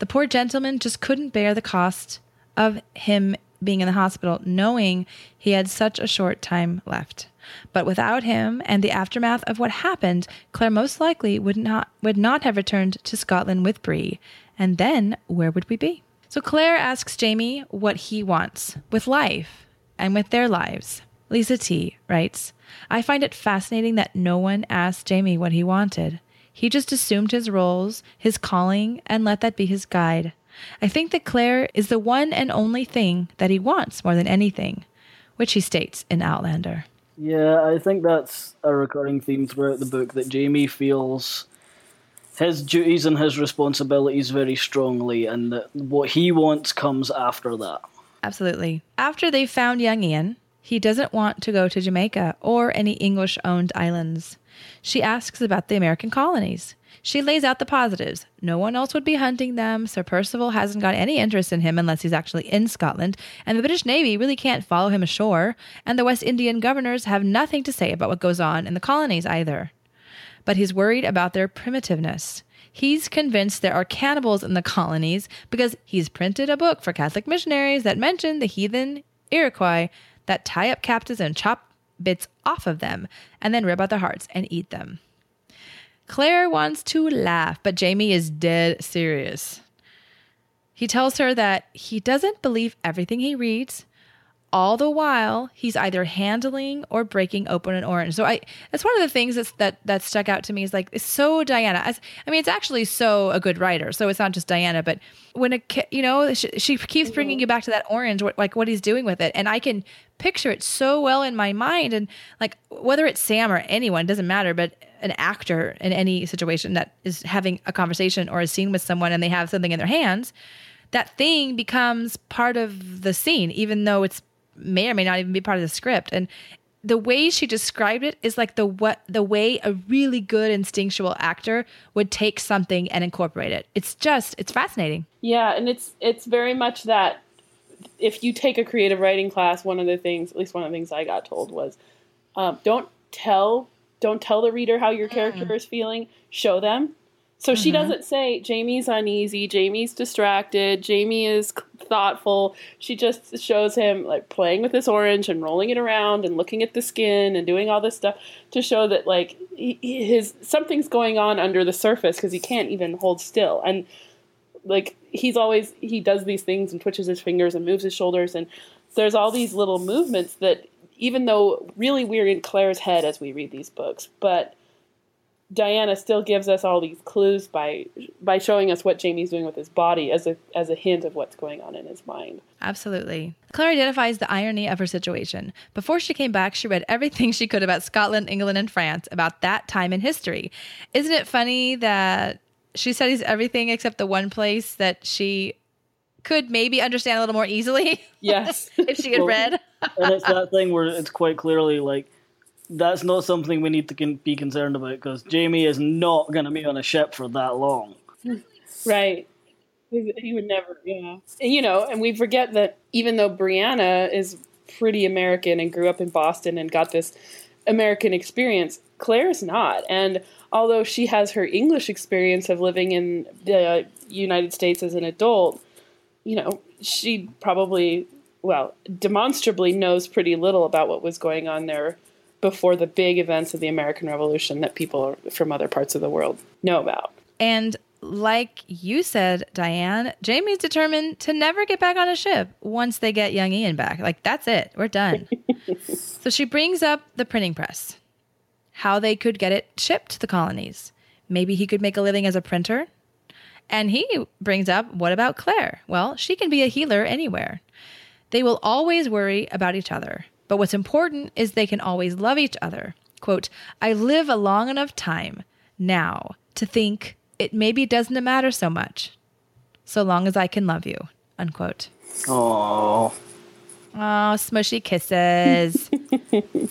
The poor gentleman just couldn't bear the cost of him being in the hospital, knowing he had such a short time left. But without him and the aftermath of what happened, Claire most likely would not would not have returned to Scotland with Bree. And then where would we be? So Claire asks Jamie what he wants with life and with their lives. Lisa T writes, I find it fascinating that no one asked Jamie what he wanted. He just assumed his roles, his calling, and let that be his guide. I think that Claire is the one and only thing that he wants more than anything, which he states in Outlander. Yeah, I think that's a recurring theme throughout the book that Jamie feels his duties and his responsibilities very strongly, and that what he wants comes after that. Absolutely. After they found young Ian, he doesn't want to go to Jamaica or any English owned islands. She asks about the American colonies. She lays out the positives. No one else would be hunting them. Sir Percival hasn't got any interest in him unless he's actually in Scotland, and the British Navy really can't follow him ashore, and the West Indian governors have nothing to say about what goes on in the colonies either. But he's worried about their primitiveness. He's convinced there are cannibals in the colonies because he's printed a book for Catholic missionaries that mention the heathen Iroquois that tie up captives and chop bits off of them and then rip out their hearts and eat them. Claire wants to laugh, but Jamie is dead serious. He tells her that he doesn't believe everything he reads. All the while, he's either handling or breaking open an orange. So I, that's one of the things that's, that that stuck out to me is like it's so Diana. As, I mean, it's actually so a good writer. So it's not just Diana, but when a you know she, she keeps bringing you back to that orange, what, like what he's doing with it, and I can picture it so well in my mind. And like whether it's Sam or anyone doesn't matter, but an actor in any situation that is having a conversation or a scene with someone and they have something in their hands, that thing becomes part of the scene, even though it's may or may not even be part of the script. And the way she described it is like the what the way a really good instinctual actor would take something and incorporate it. It's just it's fascinating. Yeah, and it's it's very much that if you take a creative writing class, one of the things, at least one of the things I got told was, um, don't tell don't tell the reader how your hmm. character is feeling. Show them. So she mm-hmm. doesn't say Jamie's uneasy, Jamie's distracted, Jamie is thoughtful. She just shows him like playing with this orange and rolling it around and looking at the skin and doing all this stuff to show that like his something's going on under the surface because he can't even hold still. And like he's always he does these things and twitches his fingers and moves his shoulders and there's all these little movements that even though really we're in Claire's head as we read these books, but Diana still gives us all these clues by by showing us what Jamie's doing with his body as a as a hint of what's going on in his mind. Absolutely. Claire identifies the irony of her situation. Before she came back, she read everything she could about Scotland, England, and France about that time in history. Isn't it funny that she studies everything except the one place that she could maybe understand a little more easily Yes. if she had Well, read? and it's that thing where it's quite clearly like that's not something we need to con- be concerned about because Jamie is not going to be on a ship for that long. Right. He he would never, yeah. You know, and we forget that even though Brianna is pretty American and grew up in Boston and got this American experience, Claire's not. And although she has her English experience of living in the United States as an adult, you know, she probably, well, demonstrably knows pretty little about what was going on there before the big events of the American Revolution that people from other parts of the world know about. And like you said, Diane, Jamie's determined to never get back on a ship once they get young Ian back. Like, that's it. We're done. so she brings up the printing press, how they could get it shipped to the colonies. Maybe he could make a living as a printer. And he brings up, what about Claire? Well, she can be a healer anywhere. They will always worry about each other. But what's important is they can always love each other. Quote, I live a long enough time now to think it maybe doesn't matter so much, so long as I can love you. Unquote. Oh, Oh, smushy kisses.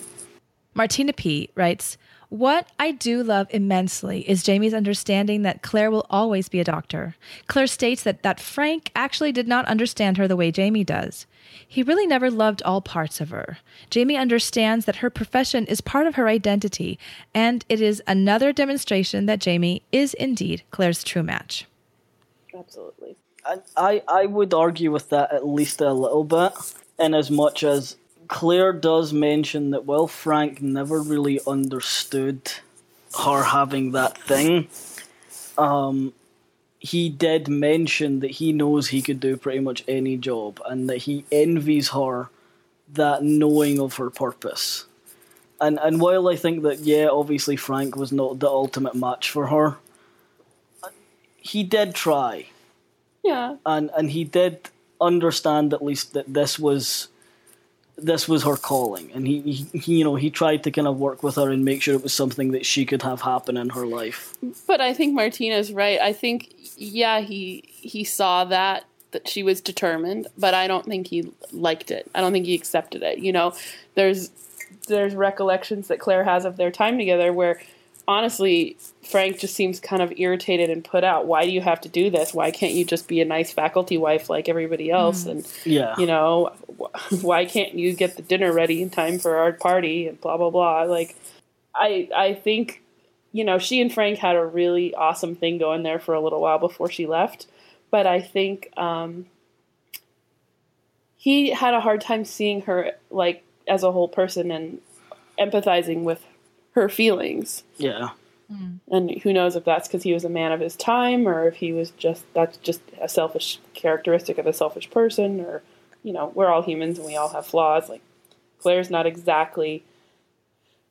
Martina P. writes, What I do love immensely is Jamie's understanding that Claire will always be a doctor. Claire states that, that Frank actually did not understand her the way Jamie does. He really never loved all parts of her. Jamie understands that her profession is part of her identity, and it is another demonstration that Jamie is indeed Claire's true match. Absolutely. I, I I would argue with that at least a little bit, in as much as Claire does mention that while Frank never really understood her having that thing, um, he did mention that he knows he could do pretty much any job and that he envies her that knowing of her purpose. And and while I think that yeah, obviously Frank was not the ultimate match for her, he did try Yeah. and and he did understand at least that this was this was her calling and he, he, you know he tried to kind of work with her and make sure it was something that she could have happen in her life But I think Martina's right. I think yeah, he he saw that that she was determined, but I don't think he liked it. I don't think he accepted it. You know, there's there's recollections that Claire has of their time together where honestly Frank just seems kind of irritated and put out. Why do you have to do this? Why can't you just be a nice faculty wife like everybody else and yeah you know, why can't you get the dinner ready in time for our party and blah blah blah. Like, I I think, you know, she and Frank had a really awesome thing going there for a little while before she left, but I think um, he had a hard time seeing her like as a whole person and empathizing with her feelings. yeah hmm. And who knows if that's because he was a man of his time or if he was just that's just a selfish characteristic of a selfish person or you know, we're all humans and we all have flaws. Like Claire's not exactly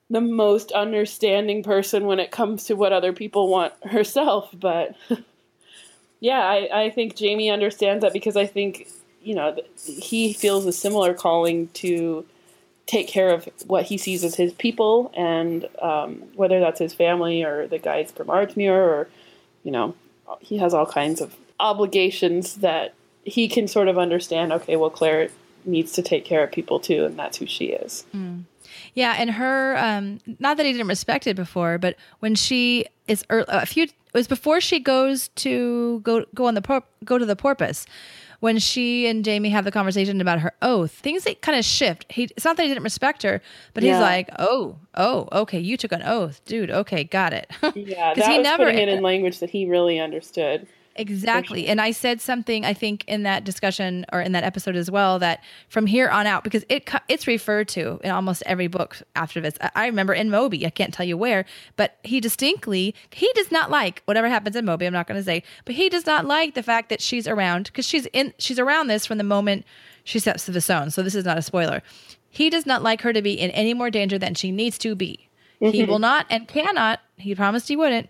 the most understanding person when it comes to what other people want herself, but yeah, I, I think Jamie understands that because I think, you know, he feels a similar calling to take care of what he sees as his people, and um, whether that's his family or the guys from Ardsmuir, or you know, he has all kinds of obligations that he can sort of understand. Okay, well, Claire needs to take care of people too, and that's who she is. Yeah, and her um not that he didn't respect it before, but when she is ear a few it was before she goes to go go on the por- go to the porpoise. When she and Jamie have the conversation about her oath, things that kind of shift. He it's not that he didn't respect her, but he's like, "Oh, oh, okay, you took an oath, dude. Okay, got it." Yeah, that he was never- putting it in language that he really understood. Exactly. And I said something I think in that discussion or in that episode as well that from here on out because it it's referred to in almost every book after this. I, remember in Moby, I can't tell you where, but he distinctly he does not like whatever happens in Moby, I'm not going to say, but he does not like the fact that she's around cuz she's in she's around this from the moment she steps to the zone. So this is not a spoiler. He does not like her to be in any more danger than she needs to be. He mm-hmm. will not and cannot, he promised he wouldn't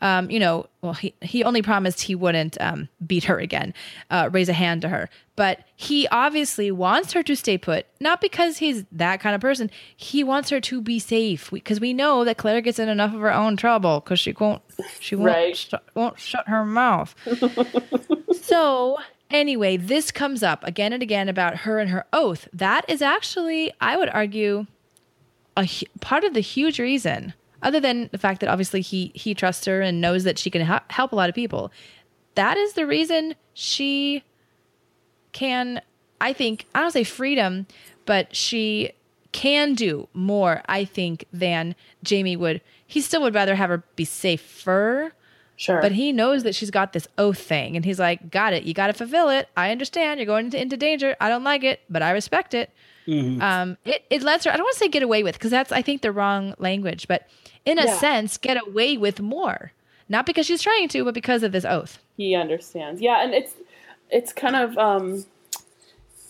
um, you know, well, he, he only promised he wouldn't um, beat her again, uh, raise a hand to her. But he obviously wants her to stay put, not because he's that kind of person. He wants her to be safe because we, know that Claire gets in enough of her own trouble because she won't she won't Right. shut, won't shut her mouth. so anyway, this comes up again and again about her and her oath. That is actually, I would argue, a part of the huge reason other than the fact that obviously he he trusts her and knows that she can hel- help a lot of people that is the reason she can i think i don't say freedom but she can do more i think than jamie would. He still would rather have her be safer Sure. but he knows that she's got this oath thing and he's like got it. You got to fulfill it. I understand. You're going into, into danger. I don't like it but i respect it. Um, it, it lets her i don't want to say get away with because that's i think the wrong language but in a Yeah. sense get away with more not because she's trying to, but because of this oath. he understands. Yeah, and it's it's kind of um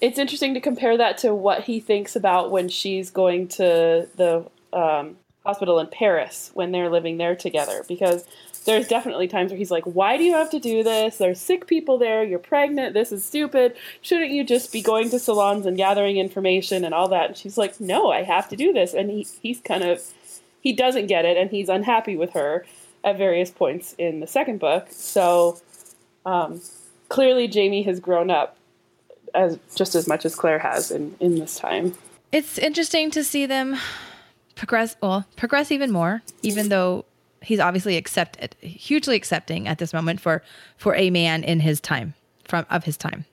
it's interesting to compare that to what he thinks about when she's going to the um, hospital in Paris when they're living there together because there's definitely times where he's like, "Why do you have to do this? There's sick people there. You're pregnant. This is stupid. Shouldn't you just be going to salons and gathering information and all that?" And she's like, "No, I have to do this." And he he's kind of he doesn't get it and he's unhappy with her at various points in the second book. So um, clearly Jamie has grown up as just as much as Claire has in, in this time. It's interesting to see them progress well, progress even more, even though he's obviously accepted hugely accepting at this moment for for a man in his time from of his time.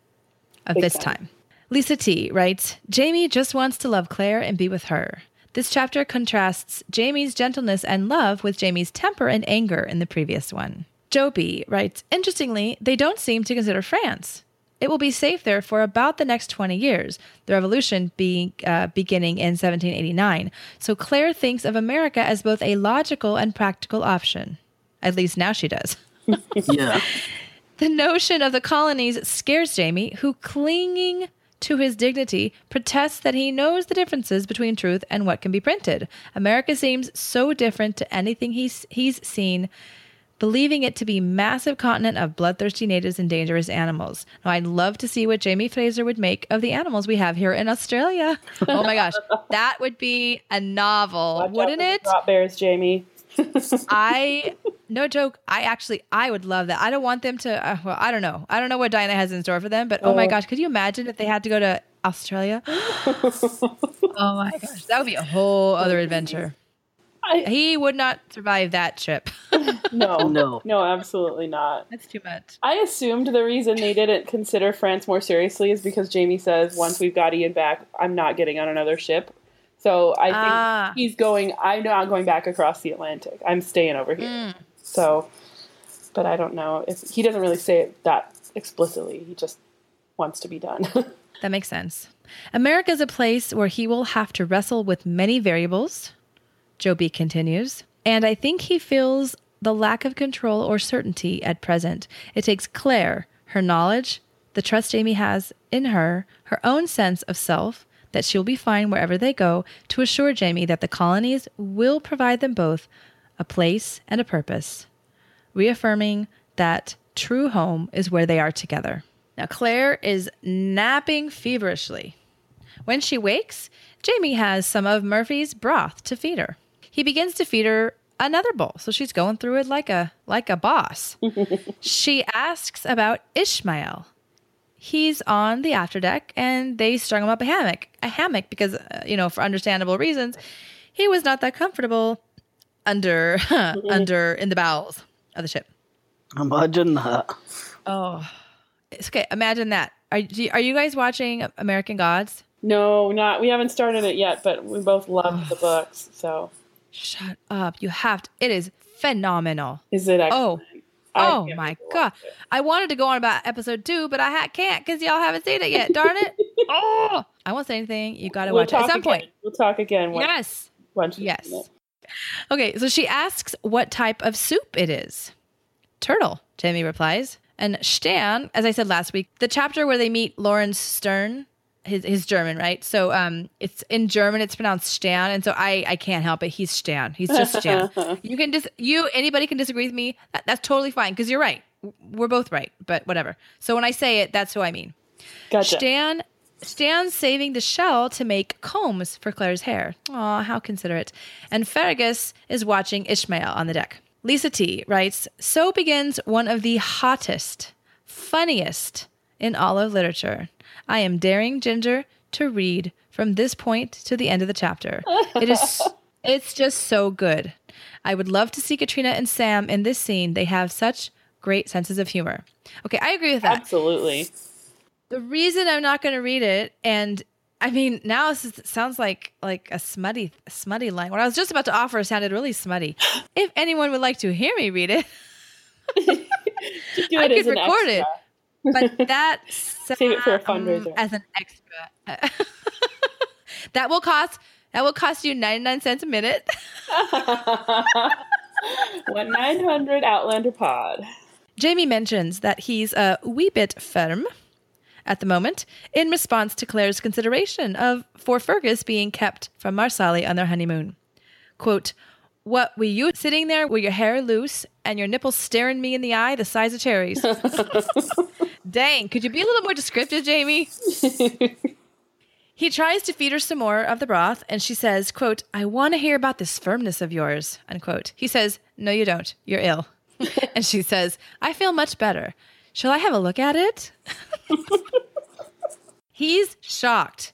Of Big this time. time. Lisa T writes, Jamie just wants to love Claire and be with her. This chapter contrasts Jamie's gentleness and love with Jamie's temper and anger in the previous one. Joe B writes, Interestingly, they don't seem to consider France. It will be safe there for about the next 20 years, the revolution being, uh, beginning in 1789. So Claire thinks of America as both a logical and practical option. At least now she does. Yeah. The notion of the colonies scares Jamie, who, clinging to his dignity, protests that he knows the differences between truth and what can be printed. America seems so different to anything he's, he's seen, believing it to be massive continent of bloodthirsty natives and dangerous animals. Now, I'd love to see what Jamie Fraser would make of the animals we have here in Australia. Oh my gosh, that would be a novel, Watch wouldn't it? Drop bears, Jamie. I no joke. I actually I would love that. I don't want them to. Uh, well, I don't know. I don't know what Diana has in store for them. But oh, my Oh. gosh, could you imagine if they had to go to Australia? oh my gosh, that would be a whole other adventure. I, He would not survive that trip. no, No. no, absolutely not. That's too much. I assumed the reason they didn't consider France more seriously is because Jamie says once we've got Ian back, I'm not getting on another ship. So I think Ah. he's going. I'm not going back across the Atlantic. I'm staying over here. Mm. So, but I don't know if he doesn't really say it that explicitly. He just wants to be done. That makes sense. America is a place where he will have to wrestle with many variables. Joe B continues. And I think he feels the lack of control or certainty at present. It takes Claire, her knowledge, the trust Jamie has in her, her own sense of self, that she'll be fine wherever they go, to assure Jamie that the colonies will provide them both a place and a purpose reaffirming that true home is where they are together. Now, Claire is napping feverishly. When she wakes, Jamie has some of Murphy's broth to feed her. He begins to feed her another bowl, so she's going through it like a like a boss. she asks about Ishmael. He's on the afterdeck, and they strung him up a hammock. A hammock because, uh, you know, for understandable reasons, he was not that comfortable under under in the bowels of the ship. Imagine that. Oh, it's okay. Imagine that. Are you, are you guys watching American Gods? no, not. We haven't started it yet, but we both love the books. So Shut up! You have to. It is phenomenal. is it? Oh, Excellent? I oh my wait to watch god! it. I wanted to go on about episode two, but I ha- can't because y'all haven't seen it yet. Darn it! oh, I won't say anything. You got to We'll watch it at some again. point. We'll talk again. Once, Yes. once Yes. Okay, so she asks what type of soup it is. Turtle, Jamie replies. And Stan, as I said last week, the chapter where they meet Lawrence Stern, his, his German, right? So um, it's in German, it's pronounced Stan, and so I I can't help it. He's Stan. He's just Stan. you can dis you anybody can disagree with me. That, that's totally fine because you're right. We're both right, but whatever. So when I say it, that's who I mean. Gotcha. Stan Stan's saving the shell to make combs for Claire's hair. Aw, how considerate. And Fergus is watching Ishmael on the deck. Lisa T writes So begins one of the hottest, funniest in all of literature. I am daring Ginger to read from this point to the end of the chapter. It is it's just so good. I would love to see Caitriona and Sam in this scene. They have such great senses of humor. Okay, I agree with that. Absolutely. The reason I'm not going to read it, and I mean, now this is- sounds like like a smutty, smutty line. What I was just about to offer sounded really smutty. If anyone would like to hear me read it, do I could record it. But that Save it for a fundraiser. as an extra. that will cost that will cost you 99 cents a minute. One nine hundred Outlander Pod. Jamie mentions that he's a wee bit firm at the moment in response to Claire's consideration of for Fergus being kept from Marsali on their honeymoon. Quote, what were you sitting there with your hair loose and your nipples staring me in the eye the size of cherries? Dang, could you be a little more descriptive, Jamie? he tries to feed her some more of the broth and she says, quote, I want to hear about this firmness of yours, unquote. He says, No, you don't. You're ill. and she says, I feel much better. Shall I have a look at it? He's shocked.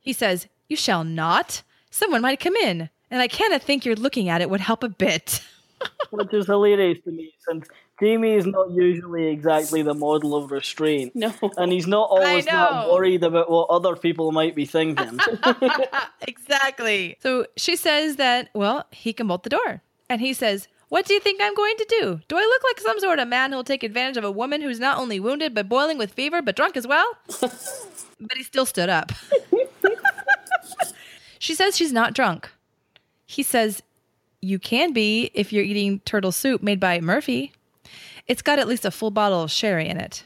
He says, You shall not. Someone might come in, and I cannot think you're looking at it would help a bit. Which is hilarious to me since Jamie is not usually exactly the model of restraint. No. And he's not always know. that worried about what other people might be thinking. exactly. So she says that, well, he can bolt the door. And he says, What do you think I'm going to do? Do I look like some sort of man who'll take advantage of a woman who's not only wounded, but boiling with fever, but drunk as well? but he still stood up. she says she's not drunk. He says, You can be if you're eating turtle soup made by Murphy. It's got at least a full bottle of sherry in it.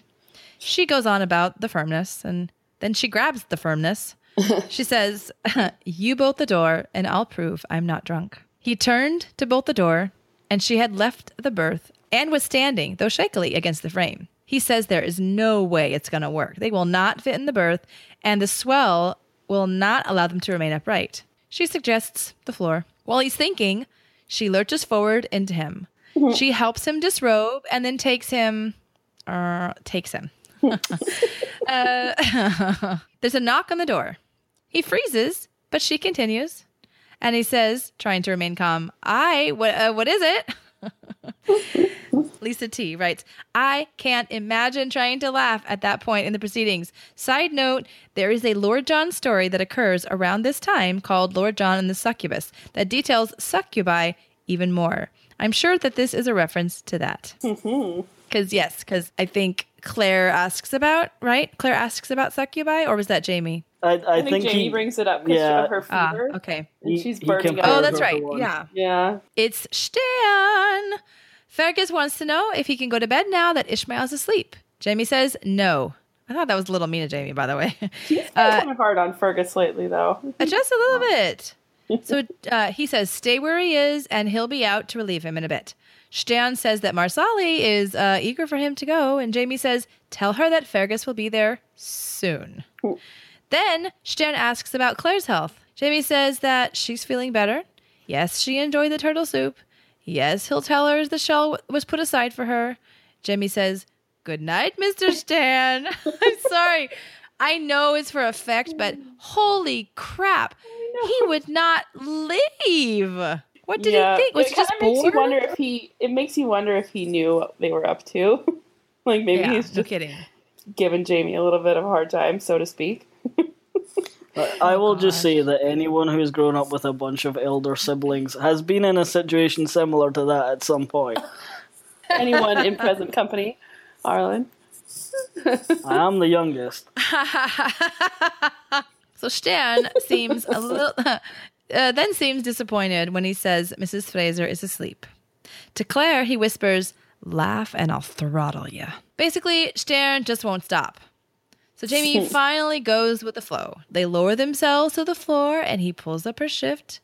She goes on about the firmness, and then she grabs the firmness. she says, You bolt the door, and I'll prove I'm not drunk. He turned to bolt the door, and she had left the berth and was standing, though shakily, against the frame. He says there is no way it's going to work. They will not fit in the berth, and the swell will not allow them to remain upright. She suggests the floor. While he's thinking, she lurches forward into him. She helps him disrobe and then takes him, uh, takes him. uh, there's a knock on the door. He freezes, but she continues, and he says, trying to remain calm, "I what? Uh, what is it?" Lisa T writes, I can't imagine trying to laugh at that point in the proceedings. Side note, there is a Lord John story that occurs around this time called Lord John and the Succubus that details succubi even more. I'm sure that this is a reference to that. Mm-hmm. Because, yes, because I think Claire asks about, right? Claire asks about succubi, or was that Jamie? I, I, I, think, Jamie he, brings it up because yeah. of her Ah, fever. okay. And He- she's he burning up. Oh, that's right. Yeah. Yeah. It's Stan. Fergus wants to know if he can go to bed now that Ishmael's asleep. Jamie says no. I thought that was a little mean of Jamie, by the way. He's been kind of hard on Fergus lately, though. Uh, Just a little bit. So uh, he says, stay where he is, and he'll be out to relieve him in a bit. Stan says that Marsali is uh, eager for him to go, and Jamie says, tell her that Fergus will be there soon. Then Stan asks about Claire's health. Jamie says that she's feeling better. Yes, she enjoyed the turtle soup. Yes, he'll tell her the shell was put aside for her. Jamie says, Good night, Mr. Stan. I'm sorry. I know it's for effect, but holy crap. He would not leave. What did yeah. he think? Was it he just kinda makes bored? you wonder if he. It makes you wonder if he knew what they were up to. like maybe yeah, he's no just kidding. giving Jamie a little bit of a hard time, so to speak. I- I will just say that anyone who's grown up with a bunch of elder siblings has been in a situation similar to that at some point. Anyone in present company, Arlen. I am the youngest. So Stan seems a little, uh, then seems disappointed when he says Mrs. Fraser is asleep. To Claire, he whispers, "Laugh and I'll throttle you." Basically, Stan just won't stop. So Jamie finally goes with the flow. They lower themselves to the floor, and he pulls up her shift,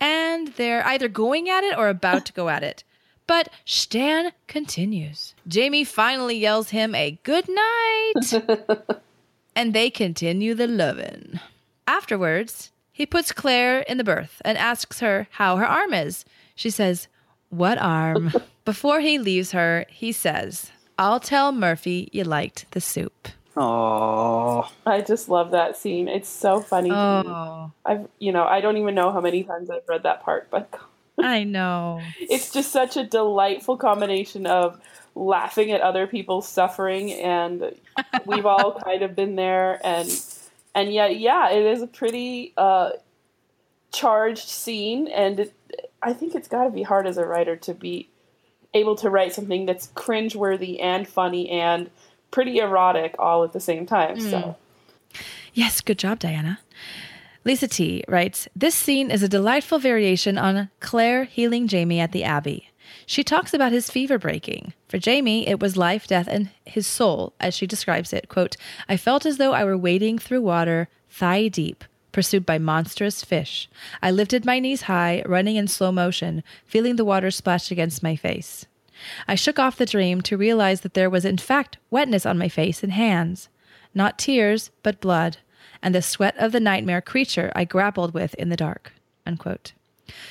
and they're either going at it or about to go at it. But Stan continues. Jamie finally yells him a good night and they continue the lovin'. Afterwards, he puts Claire in the berth and asks her how her arm is. She says, What arm? Before he leaves her, he says, I'll tell Murphy you liked the soup. Oh, I just love that scene. It's so funny. Oh, I've, you know, I don't even know how many times I've read that part, but I know. it's just such a delightful combination of laughing at other people's suffering and we've all kind of been there and and yet yeah it is a pretty uh charged scene and it, i think it's got to be hard as a writer to be able to write something that's cringeworthy and funny and pretty erotic all at the same time so Yes, good job, Diana. Lisa T writes This scene is a delightful variation on Claire healing Jamie at the Abbey. She talks about his fever breaking. For Jamie, it was life, death, and his soul, as she describes it. Quote, I felt as though I were wading through water, thigh deep, pursued by monstrous fish. I lifted my knees high, running in slow motion, feeling the water splash against my face. I shook off the dream to realize that there was, in fact, wetness on my face and hands. Not tears, but blood, and the sweat of the nightmare creature I grappled with in the dark. Unquote.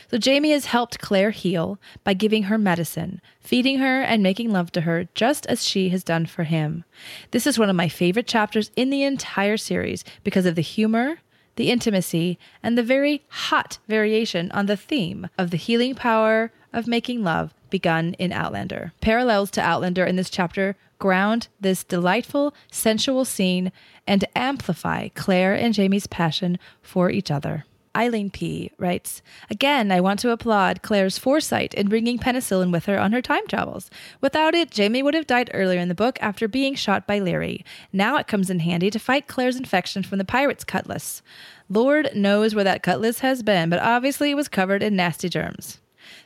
So Jamie has helped Claire heal by giving her medicine, feeding her, and making love to her, just as she has done for him. This is one of my favorite chapters in the entire series because of the humor, the intimacy, and the very hot variation on the theme of the healing power of making love begun in Outlander. Parallels to Outlander in this chapter ground this delightful, sensual scene and amplify Claire and Jamie's passion for each other. Eileen P. writes Again, I want to applaud Claire's foresight in bringing penicillin with her on her time travels. Without it, Jamie would have died earlier in the book after being shot by Laoghaire. Now it comes in handy to fight Claire's infection from the pirate's cutlass. Lord knows where that cutlass has been, but obviously it was covered in nasty germs.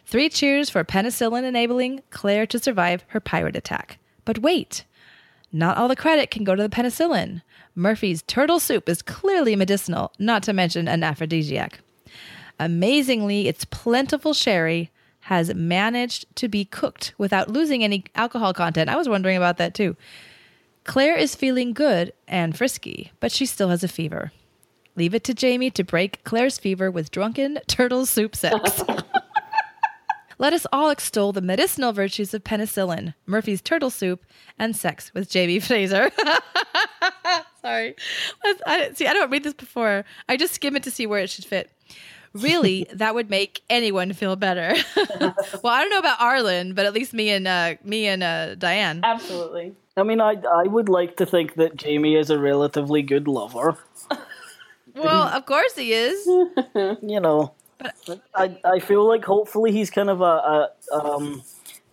Three cheers for penicillin enabling Claire to survive her pirate attack. But wait, not all the credit can go to the penicillin. Murphy's turtle soup is clearly medicinal, not to mention an aphrodisiac. Amazingly, its plentiful sherry has managed to be cooked without losing any alcohol content. I was wondering about that too. Claire is feeling good and frisky, but she still has a fever. Leave it to Jamie to break Claire's fever with drunken turtle soup sex. Let us all extol the medicinal virtues of penicillin, Murphy's turtle soup, and sex with Jamie Fraser. Sorry. I, see, I don't read this before. I just skim it to see where it should fit. Really, that would make anyone feel better. well, I don't know about Arlen, but at least me and uh, me and uh, Diane. Absolutely. I mean, I I would like to think that Jamie is a relatively good lover. Well, of course he is. You know, I I feel like hopefully he's kind of a, a um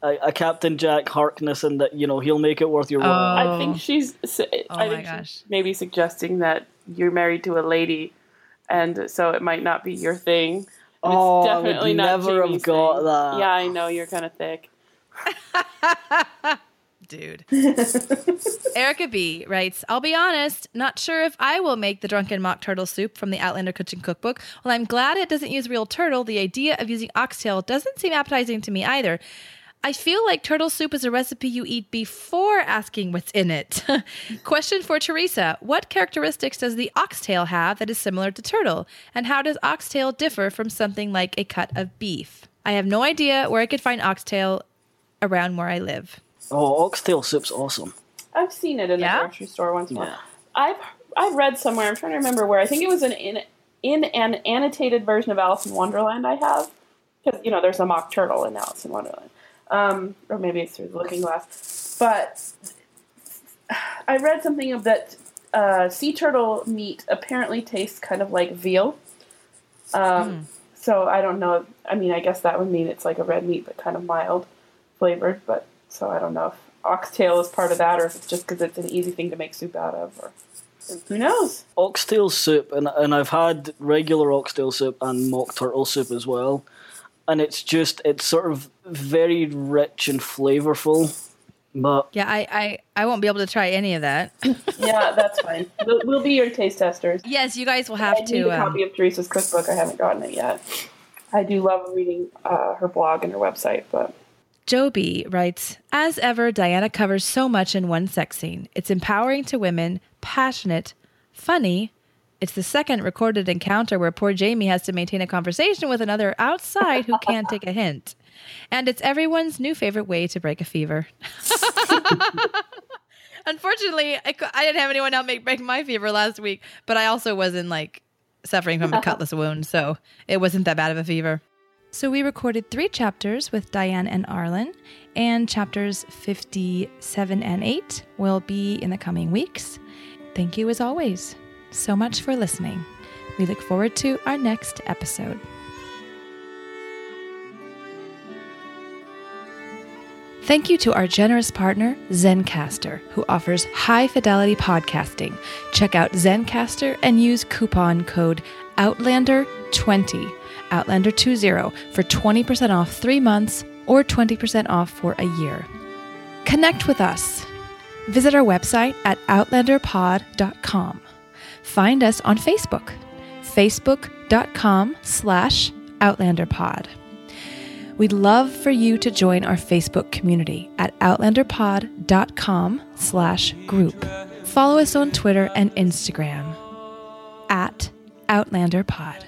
a, a Captain Jack Harkness, and that you know he'll make it worth your while. I Oh. think she's. I Oh my think gosh. she's maybe suggesting that you're married to a lady, and so it might not be your thing. And Oh, I would never have got thing. that. Yeah, I know you're kind of thick. Dude. Erica B writes, I'll be honest, not sure if I will make the drunken mock turtle soup from the Outlander Kitchen Cookbook. Well, I'm glad it doesn't use real turtle, the idea of using oxtail doesn't seem appetizing to me either. I feel like turtle soup is a recipe you eat before asking what's in it. Question for Theresa What characteristics does the oxtail have that is similar to turtle? And how does oxtail differ from something like a cut of beef? I have no idea where I could find oxtail around where I live. Oh, oxtail soup's awesome. I've seen it in Yeah? the grocery store once. in a while. Yeah. I've I've read somewhere. I'm trying to remember where. I think it was an in in an annotated version of Alice in Wonderland. I have because you know there's a mock turtle in Alice in Wonderland, um, or maybe it's through the Looking Glass. But I read something of that uh, sea turtle meat apparently tastes kind of like veal. Um, So I don't know. I mean, I guess that would mean it's like a red meat, but kind of mild flavored. But so I don't know if oxtail is part of that, or if it's just because it's an easy thing to make soup out of, or who knows? Oxtail soup, and and I've had regular oxtail soup and mock turtle soup as well, and it's just it's sort of very rich and flavorful, but Yeah, I, I, I won't be able to try any of that. Yeah, that's fine. We'll, we'll be your taste testers. yes, you guys will I have need to. a Um, copy of Theresa's cookbook. I haven't gotten it yet. I do love reading uh, her blog and her website, but Joby writes, as ever, Diana covers so much in one sex scene. It's empowering to women, passionate, funny. It's the second recorded encounter where poor Jamie has to maintain a conversation with another outside who can't take a hint. And it's everyone's new favorite way to break a fever. Unfortunately, I, I didn't have anyone else make break my fever last week, but I also wasn't like suffering from a cutlass wound, so it wasn't that bad of a fever. So we recorded three chapters with Diane and Arlen, and chapters 57 and 8 will be in the coming weeks. Thank you as always so much for listening. We look forward to our next episode. Thank you to our generous partner, Zencastr, who offers high fidelity podcasting. Check out Zencastr and use coupon code OUTLANDER20, Outlander20, for 20% off three months or 20% off for a year. Connect with us. Visit our website at outlanderpod.com. Find us on Facebook, facebook.com slash outlanderpod. We'd love for you to join our Facebook community at outlanderpod.com slash group. Follow us on Twitter and Instagram at outlanderpod.